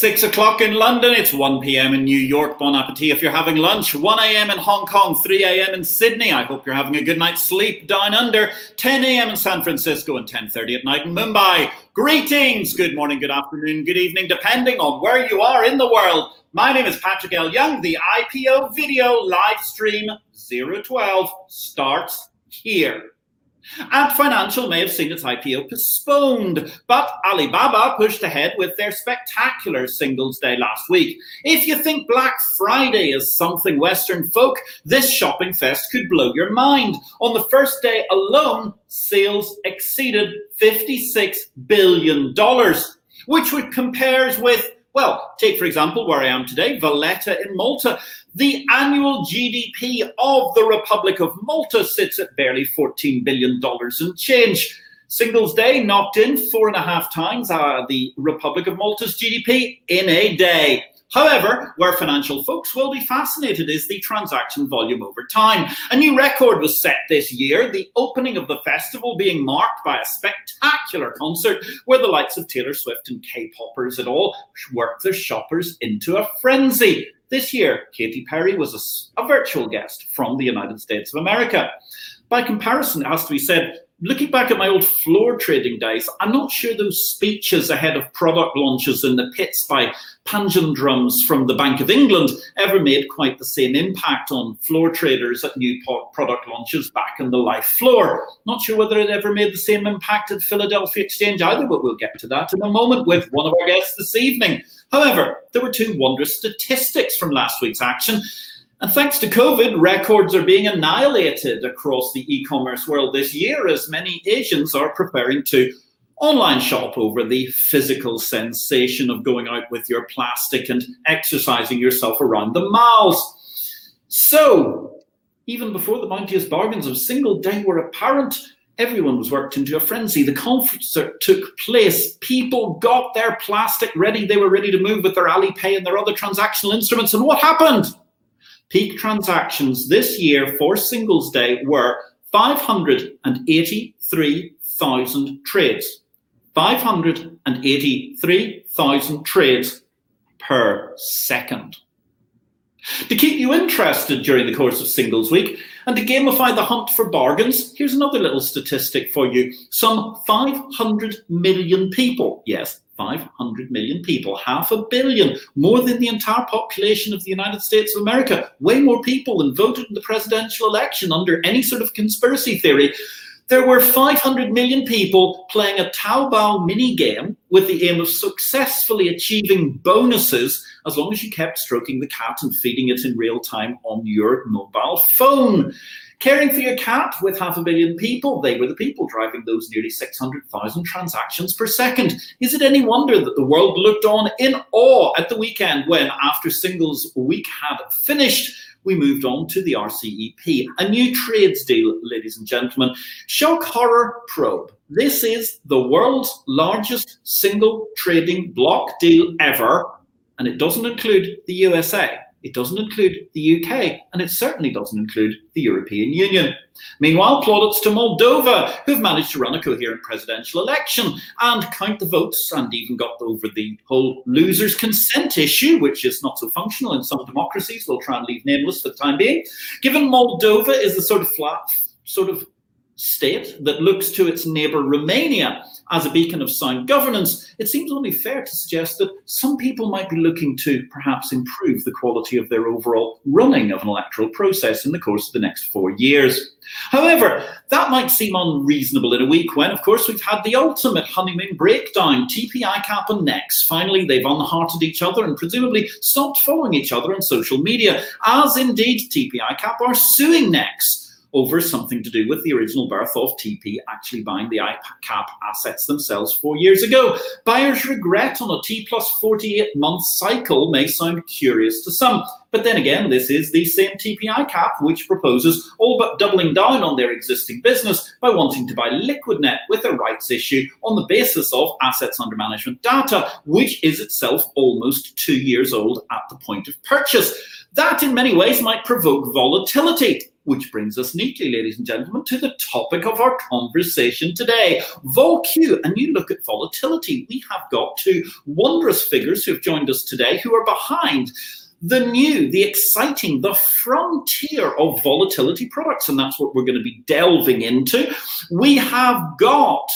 6 o'clock in London, it's 1 p.m. in New York. Bon appetit if you're having lunch. 1 a.m. in Hong Kong, 3 a.m. in Sydney. I hope you're having a good night's sleep down under. 10 a.m. in San Francisco and 10.30 at night in Mumbai. Greetings, good morning, good afternoon, good evening, depending on where you are in the world. My name is Patrick L. Young. The IPO-VID live stream 012 starts here. Ant Financial may have seen its IPO postponed, but Alibaba pushed ahead with their spectacular Singles Day last week. If you think Black Friday is something Western folk, this shopping fest could blow your mind. On the first day alone, sales exceeded $56 billion, which would compares with well, take for example where I am today, Valletta in Malta. The annual GDP of the Republic of Malta sits at barely $14 billion and change. Singles Day knocked in four and a half times uh, the Republic of Malta's GDP in a day. However, where financial folks will be fascinated is the transaction volume over time. A new record was set this year, the opening of the festival being marked by a spectacular concert where the likes of Taylor Swift and K-poppers and all worked their shoppers into a frenzy. This year, Katy Perry was a, a virtual guest from the United States of America. By comparison, it has to be said, looking back at my old floor trading days, I'm not sure those speeches ahead of product launches in the pits by Panjandrums from the Bank of England ever made quite the same impact on floor traders at new product launches back in the live floor. Not sure whether it ever made the same impact at Philadelphia Exchange either, but we'll get to that in a moment with one of our guests this evening. However, there were two wondrous statistics from last week's action. And thanks to COVID, records are being annihilated across the e commerce world this year as many Asians are preparing to online shop over the physical sensation of going out with your plastic and exercising yourself around the malls. So, even before the bounteous bargains of single day were apparent, Everyone was worked into a frenzy. The concert took place. People got their plastic ready. They were ready to move with their Alipay and their other transactional instruments. And what happened? Peak transactions this year for Singles Day were 583,000 trades. 583,000 trades per second. To keep you interested during the course of Singles Week and to gamify the hunt for bargains, here's another little statistic for you. Some 500 million people, yes, 500 million people, half a billion, more than the entire population of the United States of America, way more people than voted in the presidential election under any sort of conspiracy theory there were 500 million people playing a Taobao mini game with the aim of successfully achieving bonuses as long as you kept stroking the cat and feeding it in real time on your mobile phone. Caring for your cat with half a billion people, they were the people driving those nearly 600,000 transactions per second. Is it any wonder that the world looked on in awe at the weekend when, after Singles Week had finished, we moved on to the RCEP, a new trades deal, ladies and gentlemen. Shock Horror Probe. This is the world's largest single trading block deal ever, and it doesn't include the USA. It doesn't include the UK, and it certainly doesn't include the European Union. Meanwhile, plaudits to Moldova, who've managed to run a coherent presidential election and count the votes and even got over the whole losers' consent issue, which is not so functional in some democracies. We'll try and leave nameless for the time being. Given Moldova is the sort of flat, sort of state that looks to its neighbour Romania as a beacon of sound governance, it seems only fair to suggest that some people might be looking to perhaps improve the quality of their overall running of an electoral process in the course of the next four years. However, that might seem unreasonable in a week when, of course, we've had the ultimate honeymoon breakdown. TP ICAP and Nex. Finally, they've unhearted each other and presumably stopped following each other on social media, as indeed TP ICAP are suing Nex over something to do with the original birth of TP actually buying the ICAP assets themselves four years ago. Buyer's regret on a T plus 48 month cycle may sound curious to some. But then again, this is the same TP ICAP which proposes all but doubling down on their existing business by wanting to buy Liquidnet with a rights issue on the basis of assets under management data, which is itself almost two years old at the point of purchase. That in many ways might provoke volatility which brings us neatly, ladies and gentlemen, to the topic of our conversation today. VolQ, and you look at volatility. We have got two wondrous figures who have joined us today who are behind the new, the exciting, the frontier of volatility products. And that's what we're going to be delving into. We have got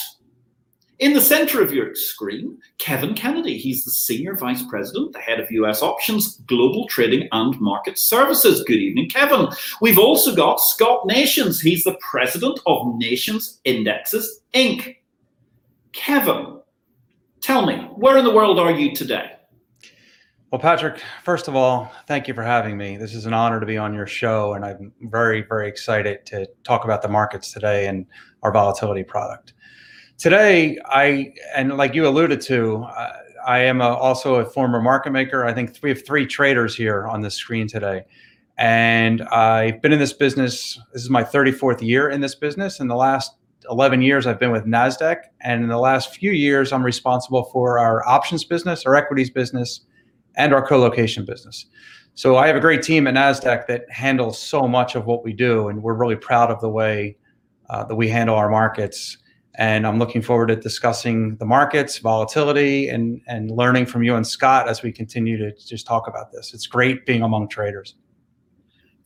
in the center of your screen, Kevin Kennedy. He's the Senior Vice President, the Head of US Options, Global Trading and Market Services. Good evening, Kevin. We've also got Scott Nations. He's the President of Nations Indexes, Inc. Kevin, tell me, where in the world are you today? Well, Patrick, first of all, thank you for having me. This is an honor to be on your show, and I'm very, very excited to talk about the markets today and our volatility product. Today, I and like you alluded to, uh, I am a, also a former market maker. I think we have three traders here on the screen today, and I've been in this business. This is my 34th year in this business. In the last 11 years, I've been with Nasdaq, and in the last few years, I'm responsible for our options business, our equities business, and our co-location business. So I have a great team at Nasdaq that handles so much of what we do, and we're really proud of the way uh, that we handle our markets and I'm looking forward to discussing the markets, volatility, and and learning from you and Scott as we continue to just talk about this. It's great being among traders.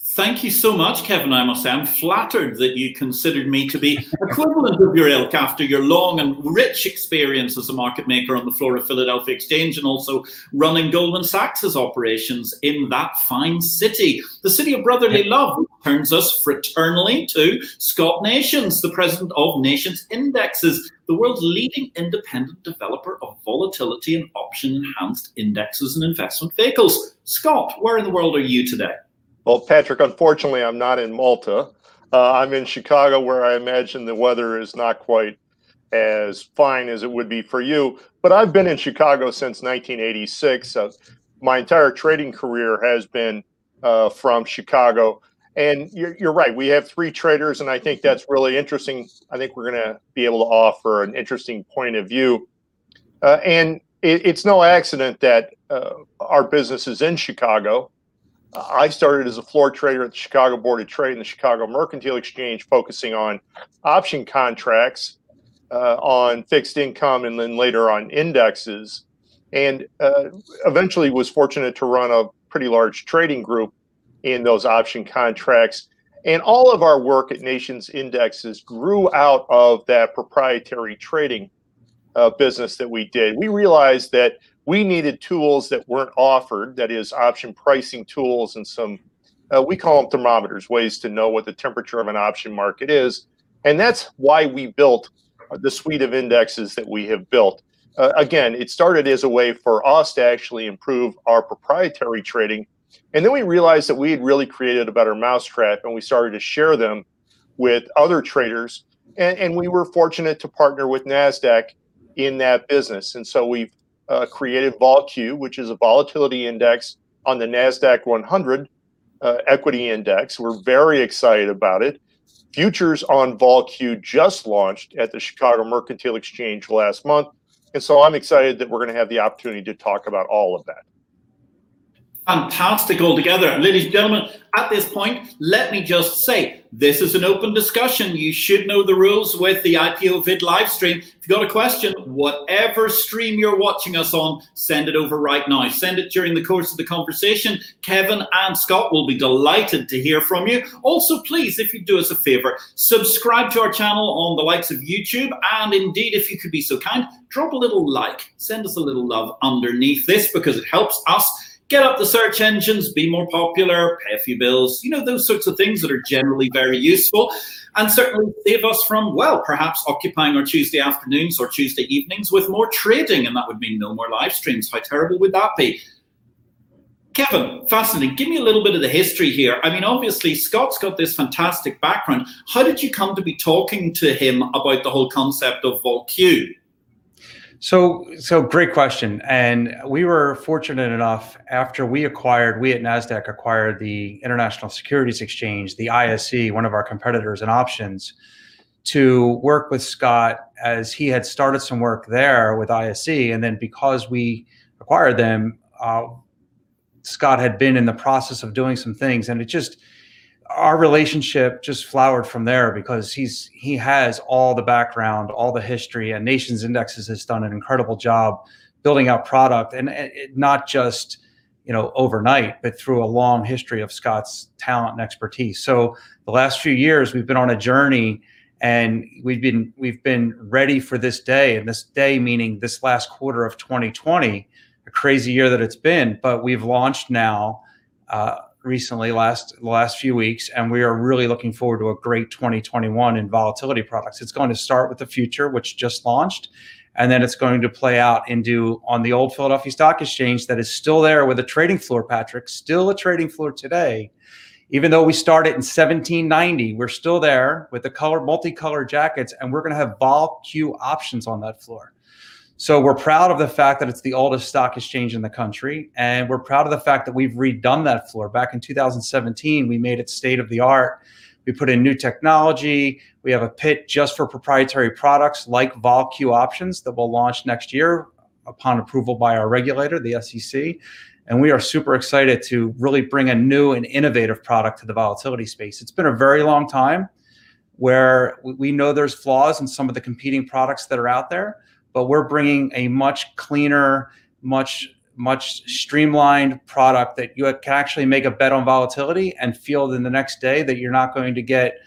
Thank you so much, Kevin. I must say, I'm flattered that you considered me to be equivalent of your ilk after your long and rich experience as a market maker on the floor of Philadelphia Exchange and also running Goldman Sachs's operations in that fine city. The city of brotherly love turns us fraternally to Scott Nations, the president of Nations Indexes, the world's leading independent developer of volatility and option enhanced indexes and investment vehicles. Scott, where in the world are you today? Well, Patrick, unfortunately, I'm not in Malta. Uh, I'm in Chicago, where I imagine the weather is not quite as fine as it would be for you. But I've been in Chicago since 1986. Uh, my entire trading career has been uh, from Chicago. And you're, you're, right. We have three traders, and I think that's really interesting. I think we're going to be able to offer an interesting point of view. Uh, and it, it's no accident that uh, our business is in Chicago. I started as a floor trader at the Chicago Board of Trade and the Chicago Mercantile Exchange, focusing on option contracts, uh, on fixed income, and then later on indexes. And uh, eventually was fortunate to run a pretty large trading group in those option contracts. And all of our work at Nations Indexes grew out of that proprietary trading uh, business that we did. We realized that we needed tools that weren't offered that is option pricing tools and some uh, we call them thermometers ways to know what the temperature of an option market is. And that's why we built the suite of indexes that we have built. Uh, again it started as a way for us to actually improve our proprietary trading. And then we realized that we had really created a better mousetrap and we started to share them with other traders. And, and we were fortunate to partner with nasdaq in that business. And so we've uh, created VolQ, which is a volatility index on the NASDAQ 100 uh, equity index. We're very excited about it. Futures on VolQ just launched at the Chicago Mercantile Exchange last month. And so I'm excited that we're going to have the opportunity to talk about all of that fantastic altogether. Ladies and gentlemen, at this point, let me just say this is an open discussion. You should know the rules with the IPO vid live stream. If you've got a question, whatever stream you're watching us on, send it over right now. Send it during the course of the conversation. Kevin and Scott will be delighted to hear from you. Also, please, if you do us a favor, subscribe to our channel on the likes of YouTube. And indeed, if you could be so kind, drop a little like, send us a little love underneath this because it helps us get up the search engines, be more popular, pay a few bills, you know, those sorts of things that are generally very useful and certainly save us from, well, perhaps occupying our Tuesday afternoons or Tuesday evenings with more trading. And that would mean no more live streams. How terrible would that be? Kevin, fascinating. Give me a little bit of the history here. I mean, obviously, Scott's got this fantastic background. How did you come to be talking to him about the whole concept of VolQ? So, so great question. And we were fortunate enough after we acquired, we at NASDAQ acquired the International Securities Exchange, the ISE, one of our competitors in options, to work with Scott as he had started some work there with ISE. And then because we acquired them, uh, Scott had been in the process of doing some things. And it just, our relationship just flowered from there because he's he has all the background, all the history, and Nations Indexes has done an incredible job building out product, and it, not just you know overnight, but through a long history of Scott's talent and expertise. So the last few years, we've been on a journey, and we've been we've been ready for this day, and this day meaning this last quarter of 2020, a crazy year that it's been, but we've launched now. Uh, recently last the last few weeks and we are really looking forward to a great 2021 in volatility products. It's going to start with the future which just launched and then it's going to play out into on the old philadelphia stock exchange that is still there with a trading floor patrick still a trading floor today. Even though we started in 1790 we're still there with the color multicolored jackets and we're going to have vol q options on that floor so we're proud of the fact that it's the oldest stock exchange in the country. And we're proud of the fact that we've redone that floor. Back in 2017, we made it state of the art. We put in new technology. We have a pit just for proprietary products like VolQ options that will launch next year upon approval by our regulator, the SEC. And we are super excited to really bring a new and innovative product to the volatility space. It's been a very long time where we know there's flaws in some of the competing products that are out there but we're bringing a much cleaner, much much streamlined product that you can actually make a bet on volatility and feel in the next day that you're not going to get,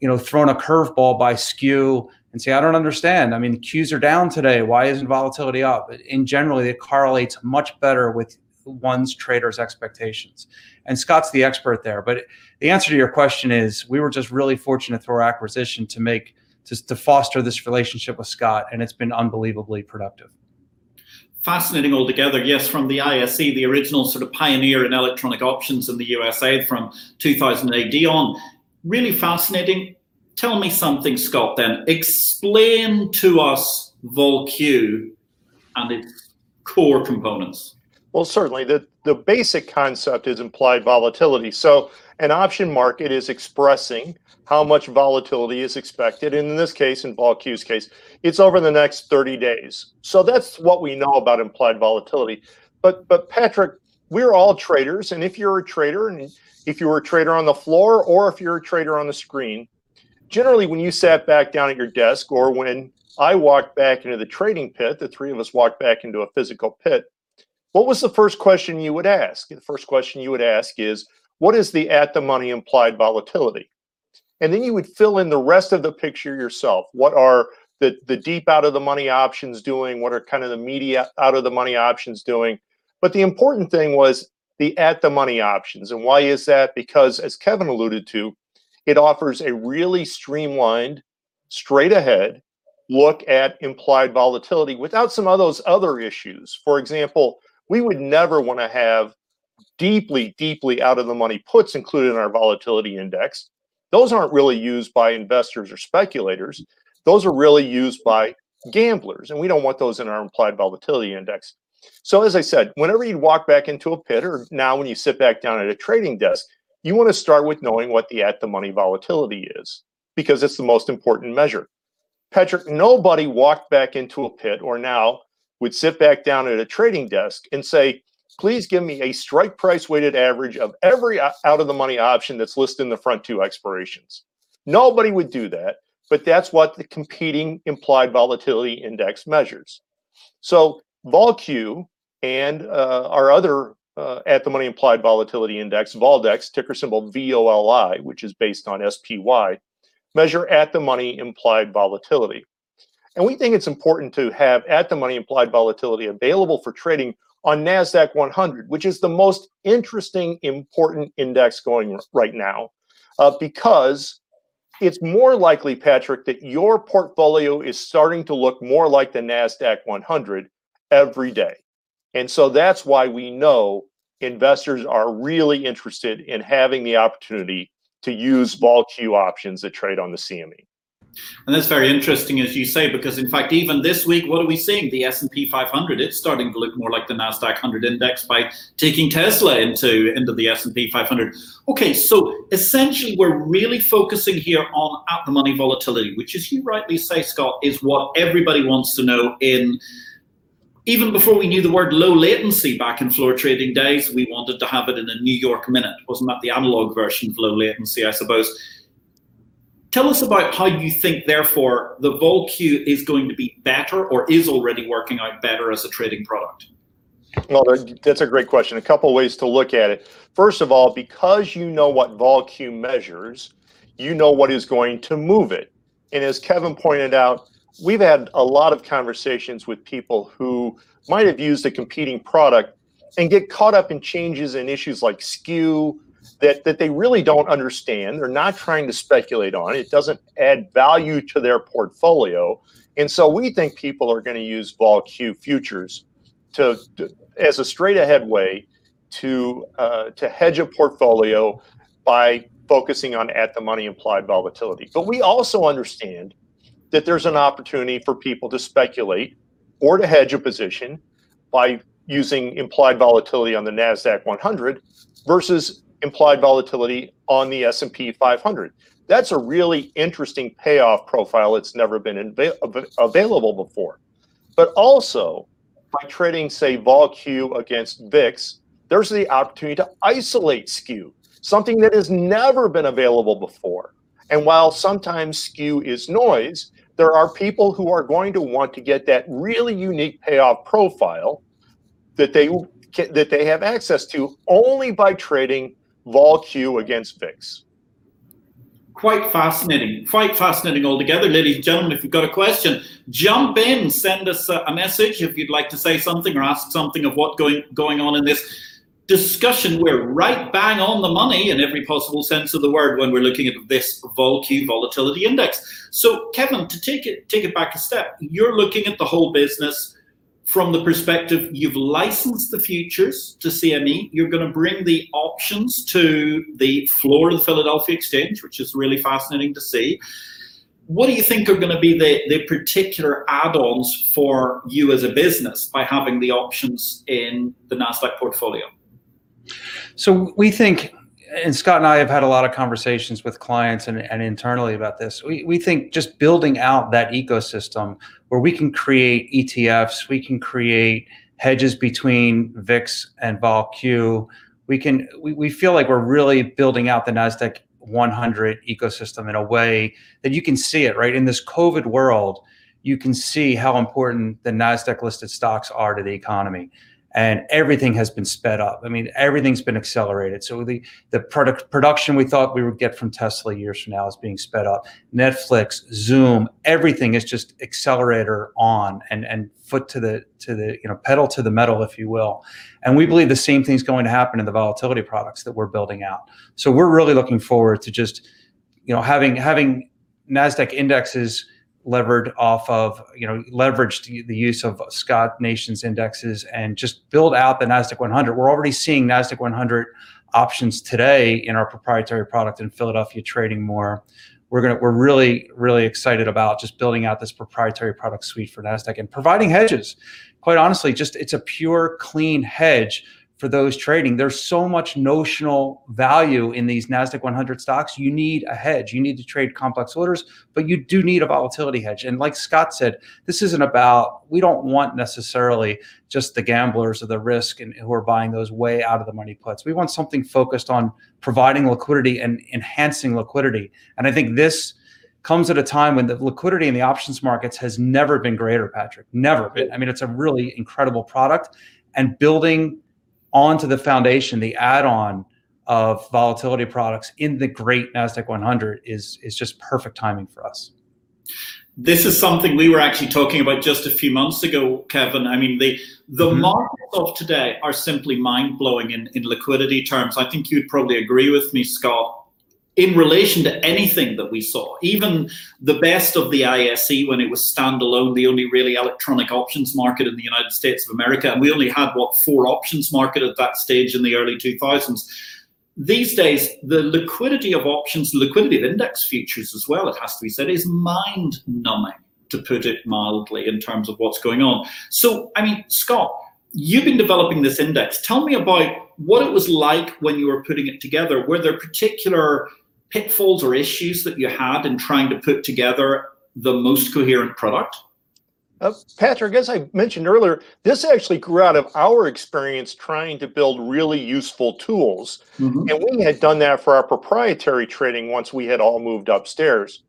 you know, thrown a curveball by skew and say, I don't understand. I mean, Qs are down today. Why isn't volatility up? In generally, it correlates much better with one's trader's expectations. And Scott's the expert there. But the answer to your question is we were just really fortunate through our acquisition to make to, to foster this relationship with Scott, and it's been unbelievably productive. Fascinating altogether. Yes, from the ISE, the original sort of pioneer in electronic options in the USA from 2000 AD on. Really fascinating. Tell me something, Scott, then. Explain to us VolQ and its core components. Well, certainly. The, the basic concept is implied volatility. So an option market is expressing how much volatility is expected. And in this case, in VolQ's case, it's over the next 30 days. So that's what we know about implied volatility. But but Patrick, we're all traders, and if you're a trader, and if you're a trader on the floor or if you're a trader on the screen, generally when you sat back down at your desk or when I walked back into the trading pit, the three of us walked back into a physical pit. What was the first question you would ask? The first question you would ask is, what is the at the money implied volatility? And then you would fill in the rest of the picture yourself. What are the, the deep out of the money options doing? What are kind of the media out of the money options doing? But the important thing was the at the money options. And why is that? Because as Kevin alluded to, it offers a really streamlined, straight ahead look at implied volatility without some of those other issues. For example, we would never want to have deeply, deeply out of the money puts included in our volatility index those aren't really used by investors or speculators. Those are really used by gamblers, and we don't want those in our implied volatility index. So, as I said, whenever you walk back into a pit, or now when you sit back down at a trading desk, you want to start with knowing what the at the money volatility is because it's the most important measure. Patrick, nobody walked back into a pit or now would sit back down at a trading desk and say, please give me a strike price weighted average of every out of the money option that's listed in the front two expirations. Nobody would do that, but that's what the competing implied volatility index measures. So VolQ and uh, our other uh, at the money implied volatility index, Voldex, ticker symbol VOLI, which is based on SPY, measure at the money implied volatility. And we think it's important to have at the money implied volatility available for trading on NASDAQ 100, which is the most interesting, important index going right now, uh, because it's more likely, Patrick, that your portfolio is starting to look more like the NASDAQ 100 every day. And so that's why we know investors are really interested in having the opportunity to use VolQ options that trade on the CME. And that's very interesting, as you say, because in fact, even this week, what are we seeing? The S&P 500, it's starting to look more like the NASDAQ 100 index by taking Tesla into, into the S&P 500. Okay, so essentially, we're really focusing here on at-the-money volatility, which, as you rightly say, Scott, is what everybody wants to know in even before we knew the word low latency back in floor trading days, we wanted to have it in a New York minute. Wasn't that the analog version of low latency, I suppose? Tell us about how you think, therefore, the VolQ is going to be better or is already working out better as a trading product. Well, that's a great question. A couple ways to look at it. First of all, because you know what VolQ measures, you know what is going to move it. And as Kevin pointed out, we've had a lot of conversations with people who might have used a competing product and get caught up in changes in issues like skew that, that they really don't understand. They're not trying to speculate on. It It doesn't add value to their portfolio. And so we think people are going to use VolQ futures to, to as a straight ahead way to uh, to hedge a portfolio by focusing on at the money implied volatility. But we also understand that there's an opportunity for people to speculate or to hedge a position by using implied volatility on the Nasdaq 100 versus implied volatility on the S&P 500. That's a really interesting payoff profile. It's never been av- available before. But also, by trading, say, VolQ against VIX, there's the opportunity to isolate skew, something that has never been available before. And while sometimes skew is noise, there are people who are going to want to get that really unique payoff profile that they that they have access to only by trading VolQ against VIX quite fascinating, quite fascinating altogether, ladies and gentlemen. If you've got a question, jump in, send us a, a message if you'd like to say something or ask something of what going going on in this discussion. We're right bang on the money in every possible sense of the word when we're looking at this VolQ volatility index. So, Kevin, to take it take it back a step, you're looking at the whole business from the perspective you've licensed the futures to CME, you're going to bring the options to the floor of the Philadelphia Exchange, which is really fascinating to see. What do you think are going to be the, the particular add ons for you as a business by having the options in the NASDAQ portfolio? So we think and Scott and I have had a lot of conversations with clients and, and internally about this. We, we think just building out that ecosystem where we can create ETFs, we can create hedges between VIX and VolQ. We can we, we feel like we're really building out the NASDAQ 100 ecosystem in a way that you can see it, right? In this COVID world, you can see how important the NASDAQ listed stocks are to the economy and everything has been sped up. I mean, everything's been accelerated. So the the product production we thought we would get from Tesla years from now is being sped up. Netflix, Zoom, everything is just accelerator on and and foot to the to the you know pedal to the metal, if you will. And we believe the same thing's going to happen in the volatility products that we're building out. So we're really looking forward to just you know having having Nasdaq indexes levered off of, you know, leveraged the use of Scott Nations indexes and just build out the NASDAQ 100. We're already seeing NASDAQ 100 options today in our proprietary product in Philadelphia trading more. We're gonna we're really really excited about just building out this proprietary product suite for Nasdaq and providing hedges. Quite honestly, just it's a pure clean hedge for those trading. There's so much notional value in these NASDAQ 100 stocks. You need a hedge. You need to trade complex orders, but you do need a volatility hedge. And like Scott said, this isn't about, we don't want necessarily just the gamblers or the risk and who are buying those way out of the money puts. We want something focused on providing liquidity and enhancing liquidity. And I think this comes at a time when the liquidity in the options markets has never been greater, Patrick. Never been. I mean, it's a really incredible product. And building onto the foundation, the add-on of volatility products in the great Nasdaq 100 is is just perfect timing for us. This is something we were actually talking about just a few months ago, Kevin. I mean, the the mm-hmm. markets of today are simply mind blowing in, in liquidity terms. I think you'd probably agree with me, Scott in relation to anything that we saw, even the best of the ISE when it was standalone, the only really electronic options market in the United States of America, and we only had what four options market at that stage in the early 2000s. These days, the liquidity of options, liquidity of index futures as well, it has to be said, is mind numbing, to put it mildly, in terms of what's going on. So, I mean, Scott, you've been developing this index. Tell me about what it was like when you were putting it together. Were there particular pitfalls or issues that you had in trying to put together the most coherent product? Uh, Patrick, as I mentioned earlier, this actually grew out of our experience trying to build really useful tools. Mm-hmm. And we had done that for our proprietary trading once we had all moved upstairs.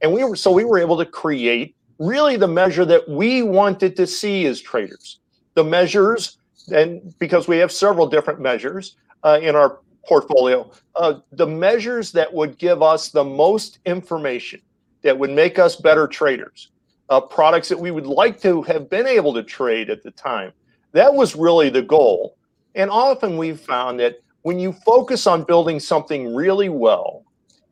And we were so we were able to create really the measure that we wanted to see as traders. The measures, and because we have several different measures uh, in our portfolio, uh, the measures that would give us the most information that would make us better traders uh, products that we would like to have been able to trade at the time. That was really the goal. And often we've found that when you focus on building something really well,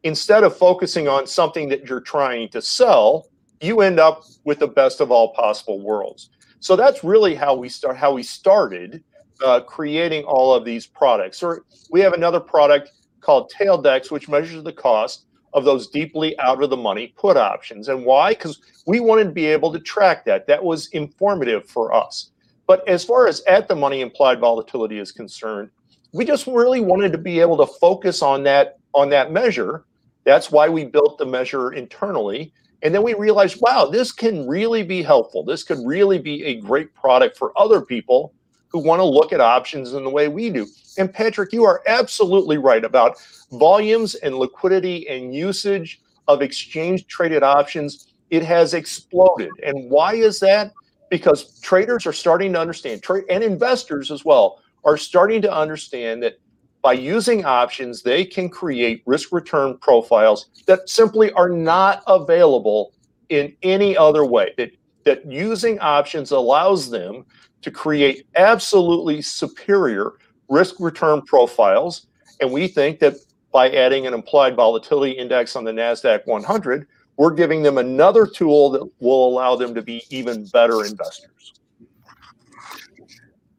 instead of focusing on something that you're trying to sell, you end up with the best of all possible worlds. So that's really how we start. How we started uh, creating all of these products. Or we have another product called TailDex, which measures the cost of those deeply out of the money put options. And why? Because we wanted to be able to track that. That was informative for us. But as far as at the money implied volatility is concerned, we just really wanted to be able to focus on that on that measure. That's why we built the measure internally. And then we realized, wow, this can really be helpful. This could really be a great product for other people who want to look at options in the way we do. And Patrick, you are absolutely right about volumes and liquidity and usage of exchange traded options. It has exploded. And why is that? Because traders are starting to understand, and investors as well, are starting to understand that by using options, they can create risk return profiles that simply are not available in any other way. That, that using options allows them to create absolutely superior risk return profiles. And we think that by adding an implied volatility index on the NASDAQ 100, we're giving them another tool that will allow them to be even better investors.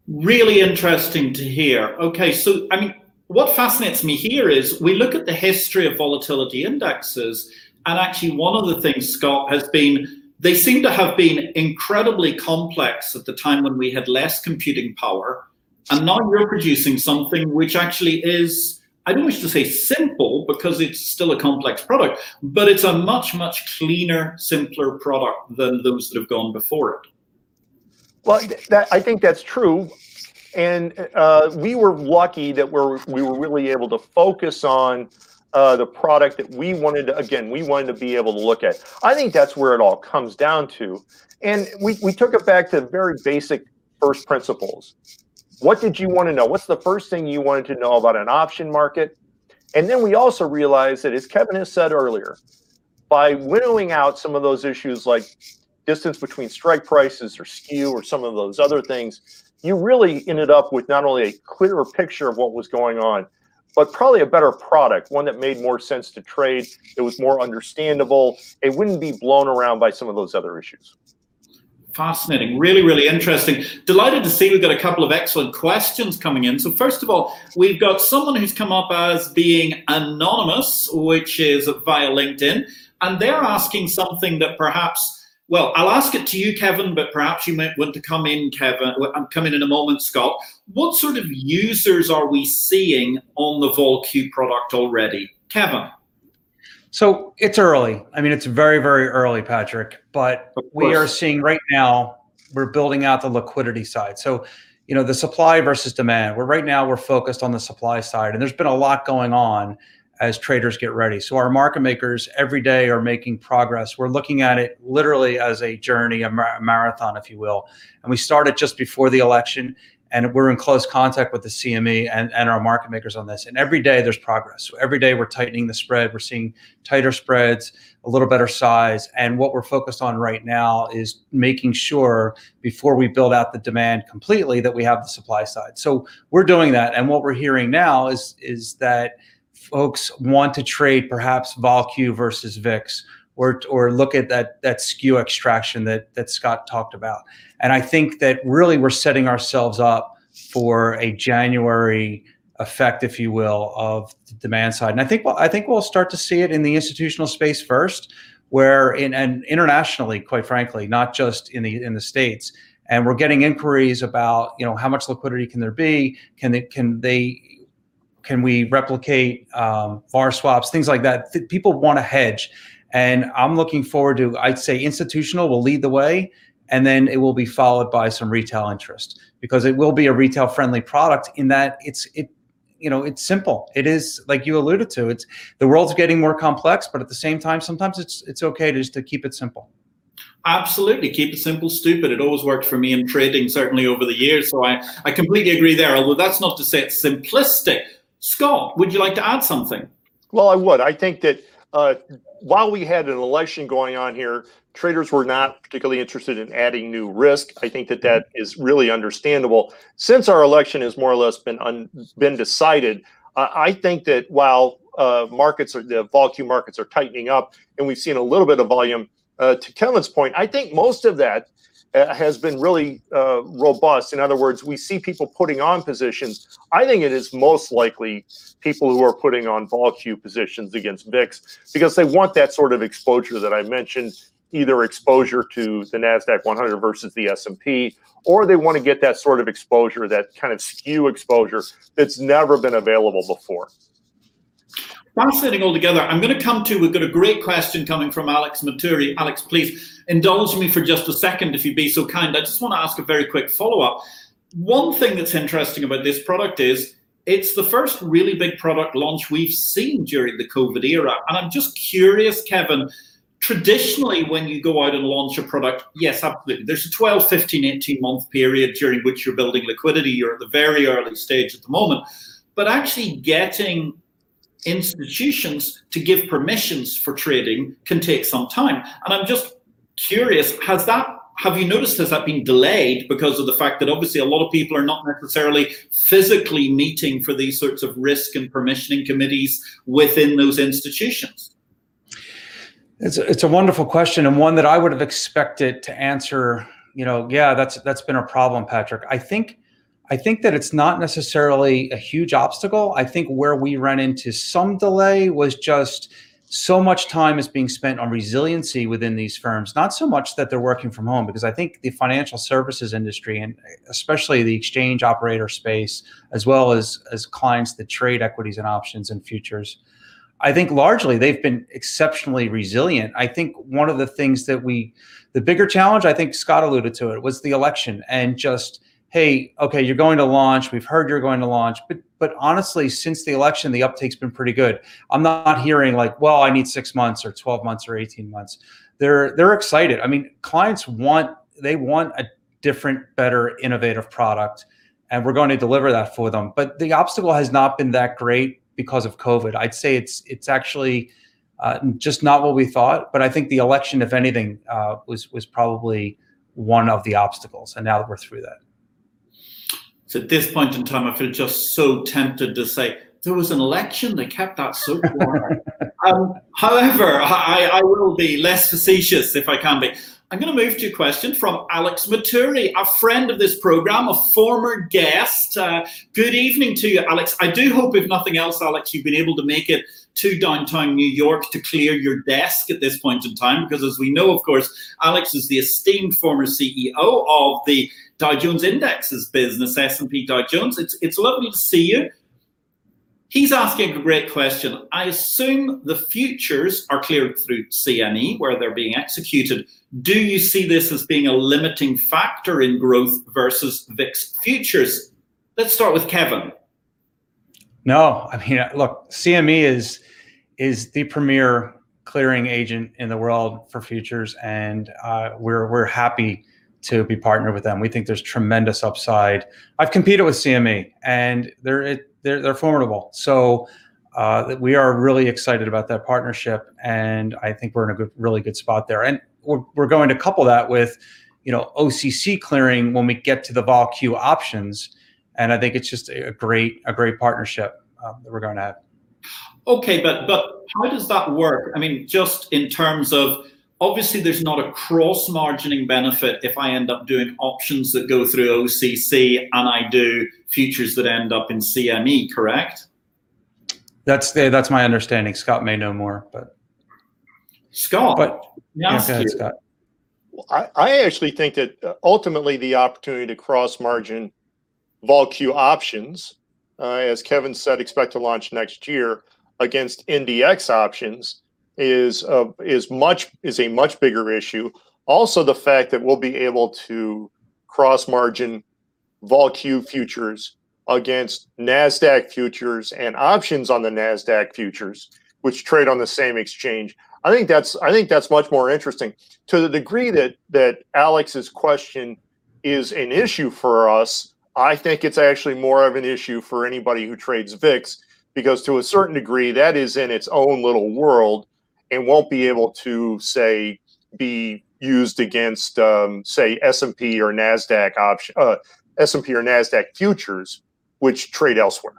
Really interesting to hear. Okay, so I mean, what fascinates me here is we look at the history of volatility indexes, and actually, one of the things, Scott, has been they seem to have been incredibly complex at the time when we had less computing power. And now you're producing something which actually is, I don't wish to say simple because it's still a complex product, but it's a much, much cleaner, simpler product than those that have gone before it. Well, that, I think that's true. And uh, we were lucky that we're, we were really able to focus on uh, the product that we wanted to, again, we wanted to be able to look at. I think that's where it all comes down to. And we, we took it back to very basic first principles. What did you want to know? What's the first thing you wanted to know about an option market? And then we also realized that, as Kevin has said earlier, by winnowing out some of those issues like distance between strike prices or skew or some of those other things, you really ended up with not only a clearer picture of what was going on, but probably a better product, one that made more sense to trade. It was more understandable. It wouldn't be blown around by some of those other issues. Fascinating. Really, really interesting. Delighted to see we've got a couple of excellent questions coming in. So, first of all, we've got someone who's come up as being anonymous, which is via LinkedIn, and they're asking something that perhaps well, I'll ask it to you, Kevin, but perhaps you might want to come in, Kevin. Uh, I'm coming in a moment, Scott. What sort of users are we seeing on the VolQ product already? Kevin. So it's early. I mean, it's very, very early, Patrick, but we are seeing right now, we're building out the liquidity side. So, you know, the supply versus demand. We're right now, we're focused on the supply side, and there's been a lot going on as traders get ready. So our market makers every day are making progress. We're looking at it literally as a journey, a mar- marathon, if you will. And we started just before the election, and we're in close contact with the CME and, and our market makers on this. And every day there's progress. So every day we're tightening the spread. We're seeing tighter spreads, a little better size. And what we're focused on right now is making sure before we build out the demand completely that we have the supply side. So we're doing that. And what we're hearing now is is that folks want to trade perhaps VolQ versus VIX or or look at that that skew extraction that that Scott talked about. And I think that really we're setting ourselves up for a January effect, if you will, of the demand side. And I think well, I think we'll start to see it in the institutional space first, where in and internationally, quite frankly, not just in the in the states. And we're getting inquiries about, you know, how much liquidity can there be? Can they can they can we replicate um, VAR swaps, things like that? Th- people want to hedge. And I'm looking forward to, I'd say institutional will lead the way. and then it will be followed by some retail interest because it will be a retail friendly product in that it's it you know it's simple it is like you alluded to it's the world's getting more complex but at the same time sometimes it's it's okay to just to keep it simple Absolutely. Keep it simple, stupid. It always worked for me in trading, certainly over the years. So I, I completely agree there, although that's not to say it's simplistic. Scott, would you like to add something? Well, I would. I think that uh, while we had an election going on here, traders were not particularly interested in adding new risk. I think that that is really understandable. Since our election has more or less been un, been decided, uh, I think that while uh, markets are the vol Q markets are tightening up, and we've seen a little bit of volume uh, to Kevin's point, I think most of that has been really uh, robust. In other words, we see people putting on positions. I think it is most likely people who are putting on vol Q positions against VIX because they want that sort of exposure that I mentioned, either exposure to the Nasdaq 100 versus the S&P, or they want to get that sort of exposure, that kind of skew exposure that's never been available before. Fascinating altogether. I'm going to come to, we've got a great question coming from Alex Matturri. Alex, please indulge me for just a second if you'd be so kind. I just want to ask a very quick follow up. One thing that's interesting about this product is it's the first really big product launch we've seen during the COVID era. And I'm just curious, Kevin, traditionally when you go out and launch a product, yes, absolutely. There's a 12, 15, 18 month period during which you're building liquidity. You're at the very early stage at the moment. But actually getting institutions to give permissions for trading can take some time. And I'm just curious, has that have you noticed has that been delayed because of the fact that obviously a lot of people are not necessarily physically meeting for these sorts of risk and permissioning committees within those institutions? It's a, it's a wonderful question and one that I would have expected to answer. You know, yeah, that's that's been a problem, Patrick. I think I think that it's not necessarily a huge obstacle. I think where we ran into some delay was just so much time is being spent on resiliency within these firms, not so much that they're working from home, because I think the financial services industry and especially the exchange operator space, as well as, as clients that trade equities and options and futures, I think largely they've been exceptionally resilient. I think one of the things that we, the bigger challenge, I think Scott alluded to it, was the election and just hey, okay, you're going to launch. We've heard you're going to launch, but but honestly, since the election, the uptake's been pretty good. I'm not hearing like, well, I need six months or 12 months or 18 months. They're they're excited. I mean, clients want they want a different, better, innovative product, and we're going to deliver that for them. But the obstacle has not been that great because of COVID. I'd say it's it's actually uh, just not what we thought. But I think the election, if anything, uh, was was probably one of the obstacles, and now that we're through that. So at this point in time, I feel just so tempted to say, there was an election, they kept that so quiet. um, however, I, I will be less facetious if I can be. I'm going to move to a question from Alex Matturri, a friend of this program, a former guest. Uh, good evening to you, Alex. I do hope, if nothing else, Alex, you've been able to make it to downtown New York to clear your desk at this point in time, because as we know, of course, Alex is the esteemed former CEO of the Dow Jones Indexes business, S&P Dow Jones. It's, it's lovely to see you. He's asking a great question. I assume the futures are cleared through CME where they're being executed. Do you see this as being a limiting factor in growth versus VIX futures? Let's start with Kevin. No, I mean, look, CME is is the premier clearing agent in the world for futures, and uh, we're we're happy to be partnered with them. We think there's tremendous upside. I've competed with CME, and they're they're, they're formidable. So uh, we are really excited about that partnership, and I think we're in a good, really good spot there. And we're, we're going to couple that with, you know, OCC clearing when we get to the vol Q options, and I think it's just a great a great partnership um, that we're going to have. Okay, but but how does that work? I mean, just in terms of obviously there's not a cross margining benefit if I end up doing options that go through OCC and I do futures that end up in CME, correct? That's the, that's my understanding. Scott may know more, but Scott, but yeah, ahead, Scott. I, I actually think that uh, ultimately the opportunity to cross margin vol Q options, uh, as Kevin said, expect to launch next year against NDX options is uh, is much is a much bigger issue. Also, the fact that we'll be able to cross margin VolQ futures against NASDAQ futures and options on the NASDAQ futures, which trade on the same exchange. I think that's I think that's much more interesting. To the degree that that Alex's question is an issue for us, I think it's actually more of an issue for anybody who trades VIX because to a certain degree that is in its own little world and won't be able to say be used against um, say S&P or Nasdaq option uh, S&P or Nasdaq futures which trade elsewhere.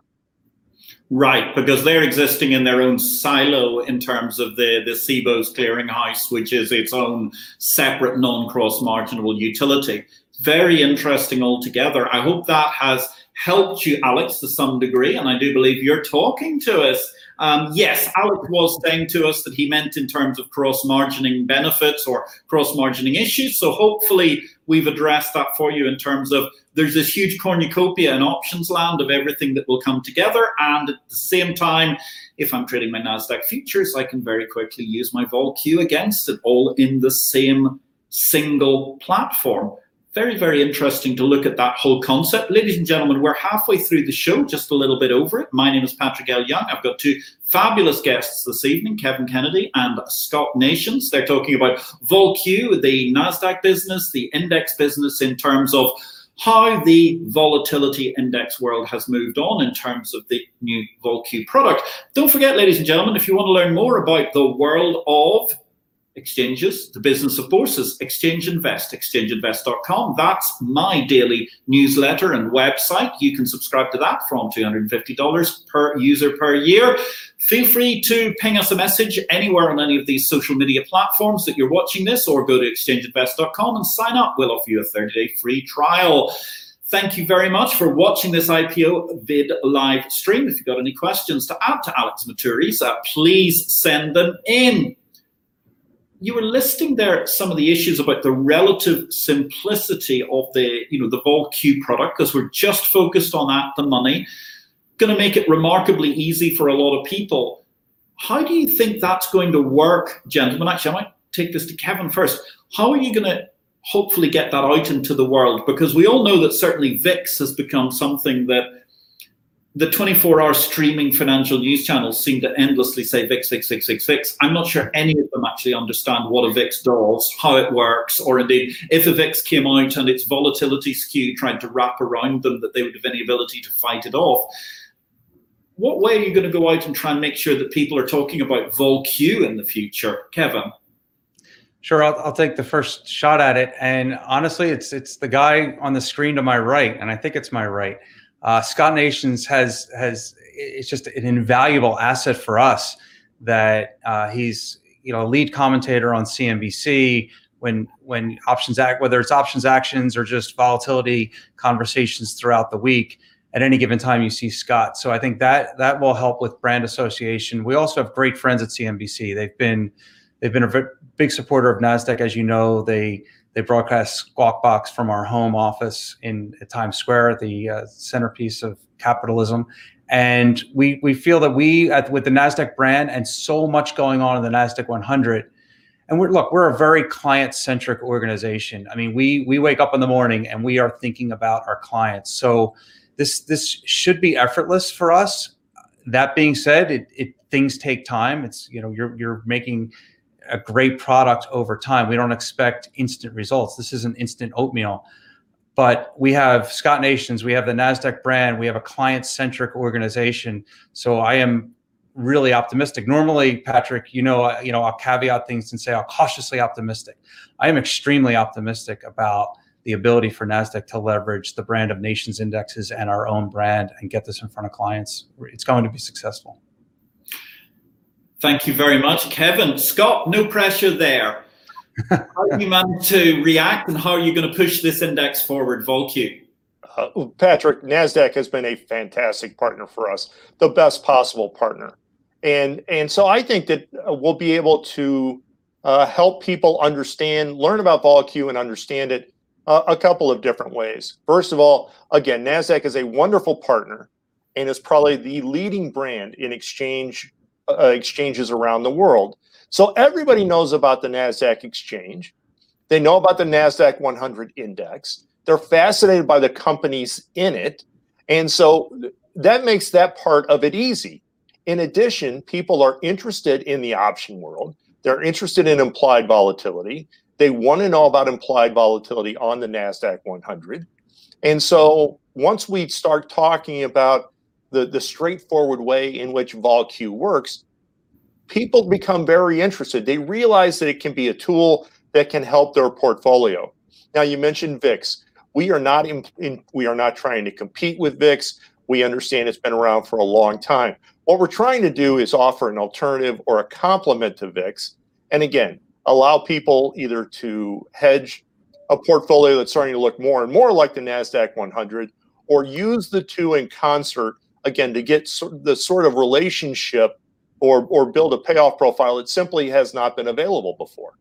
Right, because they're existing in their own silo in terms of the, the CBOE's clearinghouse, which is its own separate non cross marginal utility. Very interesting altogether. I hope that has helped you, Alex, to some degree. And I do believe you're talking to us um, yes, Alex was saying to us that he meant in terms of cross margining benefits or cross margining issues. So hopefully we've addressed that for you in terms of there's this huge cornucopia in options land of everything that will come together. And at the same time, if I'm trading my NASDAQ futures, I can very quickly use my VolQ against it all in the same single platform very, very interesting to look at that whole concept. Ladies and gentlemen, we're halfway through the show, just a little bit over it. My name is Patrick L. Young. I've got two fabulous guests this evening, Kevin Kennedy and Scott Nations. They're talking about VolQ, the NASDAQ business, the index business in terms of how the volatility index world has moved on in terms of the new VolQ product. Don't forget, ladies and gentlemen, if you want to learn more about the world of exchanges, the business of bourses, Exchange Invest, exchangeinvest.com. That's my daily newsletter and website. You can subscribe to that from $250 per user per year. Feel free to ping us a message anywhere on any of these social media platforms that you're watching this, or go to exchangeinvest.com and sign up. We'll offer you a 30 day free trial. Thank you very much for watching this IPO-VID live stream. If you've got any questions to add to Alex Matturri's, uh, please send them in you were listing there some of the issues about the relative simplicity of the you know the VolQ product because we're just focused on that the money. Going to make it remarkably easy for a lot of people. How do you think that's going to work gentlemen? Actually i might take this to kevin first. How are you going to hopefully get that out into the world? Because we all know that certainly vix has become something that the 24 hour streaming financial news channels seem to endlessly say VIX, VIX, VIX, VIX, VIX. I'm not sure any of them actually understand what a VIX does, how it works, or indeed if a VIX came out and its volatility skew tried to wrap around them, that they would have any ability to fight it off. What way are you going to go out and try and make sure that people are talking about VolQ in the future? Kevin? Sure, I'll, I'll, take the first shot at it. And honestly, it's it's the guy on the screen to my right, and I think it's my right. Uh, Scott Nations has has it's just an invaluable asset for us that uh, he's you know a lead commentator on CNBC when when options act whether it's options actions or just volatility conversations throughout the week at any given time you see Scott. So I think that that will help with brand association. We also have great friends at CNBC. They've been they've been a big supporter of Nasdaq, as you know. They they broadcast Squawk Box from our home office in Times Square, the uh, centerpiece of capitalism. And we we feel that we, at, with the Nasdaq brand and so much going on in the Nasdaq 100, and we're look, we're a very client-centric organization. I mean, we we wake up in the morning and we are thinking about our clients. So this this should be effortless for us. That being said, it, it things take time. It's you know you're you're making a great product over time. We don't expect instant results. This isn't instant oatmeal. But we have Scott Nations, we have the NASDAQ brand, we have a client centric organization. So I am really optimistic. Normally, Patrick, you know, you know, I'll caveat things and say I'm cautiously optimistic. I am extremely optimistic about the ability for Nasdaq to leverage the brand of nations indexes and our own brand and get this in front of clients. It's going to be successful. Thank you very much, Kevin. Scott, no pressure there. how do you manage to react and how are you going to push this index forward, VolQ? Uh, Patrick, NASDAQ has been a fantastic partner for us, the best possible partner. And, and so I think that uh, we'll be able to uh, help people understand, learn about VolQ and understand it uh, a couple of different ways. First of all, again, NASDAQ is a wonderful partner and is probably the leading brand in exchange uh, exchanges around the world. So everybody knows about the NASDAQ exchange. They know about the NASDAQ 100 index. They're fascinated by the companies in it. And so that makes that part of it easy. In addition, people are interested in the option world. They're interested in implied volatility. They want to know about implied volatility on the NASDAQ 100. And so once we start talking about the, the straightforward way in which VolQ works, people become very interested. They realize that it can be a tool that can help their portfolio. Now, you mentioned VIX. We are not in, in, we are not trying to compete with VIX. We understand it's been around for a long time. What we're trying to do is offer an alternative or a complement to VIX. And again, allow people either to hedge a portfolio that's starting to look more and more like the NASDAQ 100 or use the two in concert, again, to get the sort of relationship or, or build a payoff profile that simply has not been available before.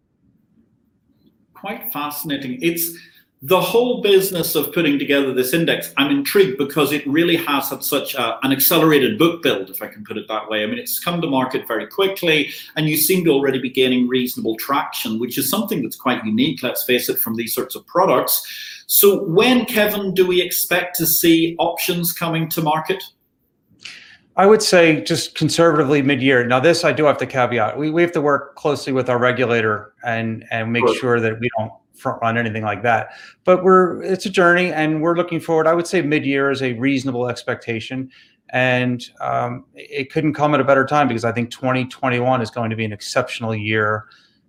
Quite fascinating. It's the whole business of putting together this index, I'm intrigued because it really has had such a, an accelerated book build, if I can put it that way. I mean, it's come to market very quickly, and you seem to already be gaining reasonable traction, which is something that's quite unique, let's face it, from these sorts of products. So, when, Kevin, do we expect to see options coming to market? I would say just conservatively mid-year. Now, this I do have to caveat. We, we have to work closely with our regulator and and make sure, that we don't front run anything like that. But we're it's a journey, and we're looking forward. I would say mid year is a reasonable expectation, and um, it couldn't come at a better time because I think 2021 is going to be an exceptional year,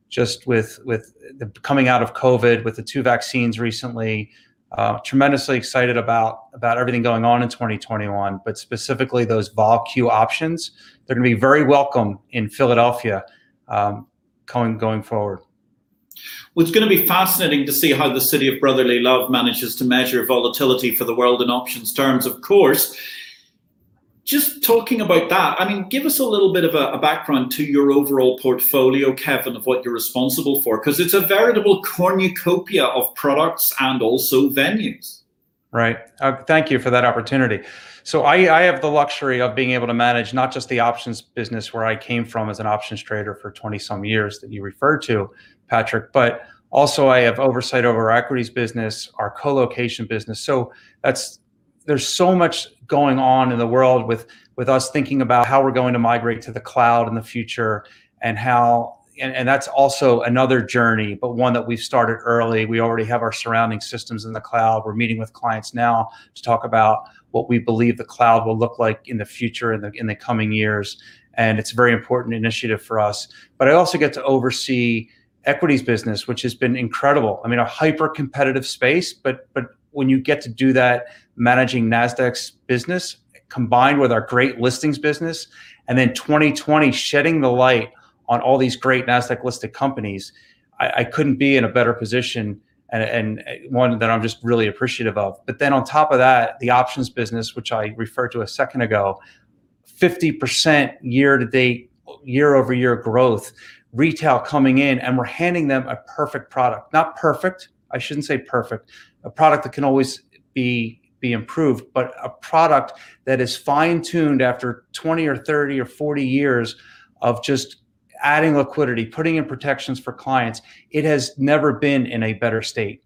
just with with the coming out of COVID, with the two vaccines recently. Uh, tremendously excited about about everything going on in 2021, but specifically those VolQ options. They're going to be very welcome in Philadelphia um, going going forward. Well, it's going to be fascinating to see how the city of brotherly love manages to measure volatility for the world in options terms, of course. Just talking about that, I mean, give us a little bit of a, a background to your overall portfolio, Kevin, of what you're responsible for, because it's a veritable cornucopia of products and also venues. Right. Uh, thank you for that opportunity. So I, I, have the luxury of being able to manage not just the options business where I came from as an options trader for 20 some years that you referred to, Patrick, but also I have oversight over our equities business, our co-location business. So that's there's so much going on in the world with with us thinking about how we're going to migrate to the cloud in the future and how and, and that's also another journey, but one that we've started early. We already have our surrounding systems in the cloud. We're meeting with clients now to talk about what we believe the cloud will look like in the future in the in the coming years. And it's a very important initiative for us. But I also get to oversee equities business, which has been incredible. I mean, a hyper competitive space, but but when you get to do that, managing Nasdaq's business combined with our great listings business, and then 2020 shedding the light on all these great Nasdaq listed companies, I, I couldn't be in a better position. And, and one that I'm just really appreciative of. But then on top of that, the options business, which I referred to a second ago, 50% year to date, year over year growth retail coming in and we're handing them a perfect product. Not perfect, I shouldn't say perfect, a product that can always be be improved, but a product that is fine-tuned after 20 or 30 or 40 years of just adding liquidity, putting in protections for clients. It has never been in a better state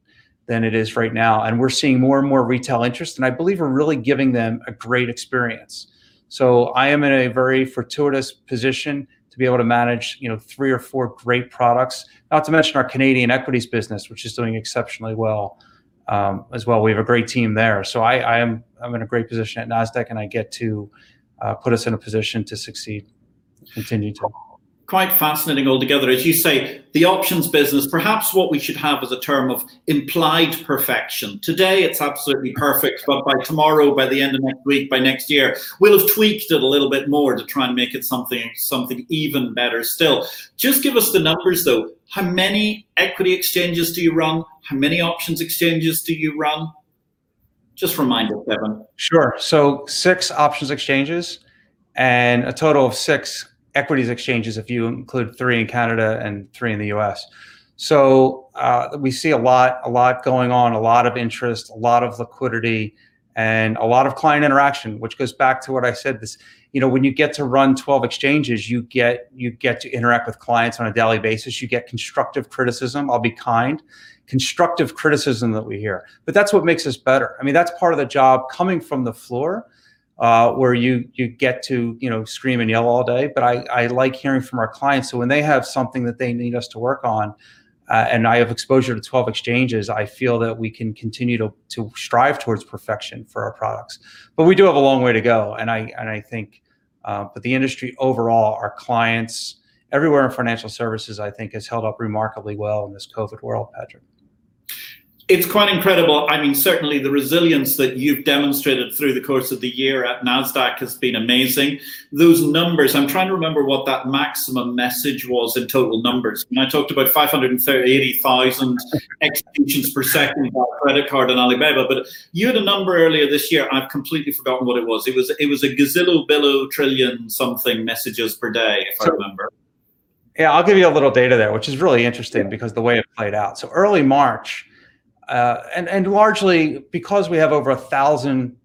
than it is right now. And we're seeing more and more retail interest. And I believe we're really giving them a great experience. So I am in a very fortuitous position to be able to manage, you know, three or four great products. Not to mention our Canadian equities business, which is doing exceptionally well um, as well. We have a great team there. So I, I, am I'm in a great position at Nasdaq, and I get to uh, put us in a position to succeed, continue to quite fascinating altogether. As you say, the options business, perhaps what we should have is a term of implied perfection. Today it's absolutely perfect, but by tomorrow, by the end of next week, by next year, we'll have tweaked it a little bit more to try and make it something something even better still. Just give us the numbers though. How many equity exchanges do you run? How many options exchanges do you run? Just remind us, Kevin. Sure. So six options exchanges and a total of six equities exchanges if you include three in Canada and three in the US. So uh, we see a lot, a lot going on, a lot of interest, a lot of liquidity, and a lot of client interaction, which goes back to what I said. This, you know, when you get to run 12 exchanges, you get you get to interact with clients on a daily basis. You get constructive criticism. I'll be kind, constructive criticism that we hear. But that's what makes us better. I mean, that's part of the job coming from the floor. Uh, where you you get to you know scream and yell all day. But I, I like hearing from our clients. So when they have something that they need us to work on, uh, and I have exposure to 12 exchanges, I feel that we can continue to, to strive towards perfection for our products. But we do have a long way to go. And I, and I think, uh, but the industry overall, our clients, everywhere in financial services, I think has held up remarkably well in this COVID world, Patrick it's quite incredible. I mean, certainly the resilience that you've demonstrated through the course of the year at NASDAQ has been amazing. Those numbers, I'm trying to remember what that maximum message was in total numbers. When I talked about 580,000 executions per second by credit card on Alibaba, but you had a number earlier this year. I've completely forgotten what it was. It was it was a gazillo billo trillion something messages per day, if I remember. Yeah, I'll give you a little data there, which is really interesting because the way it played out. So early March, uh, and and largely because we have over a thousand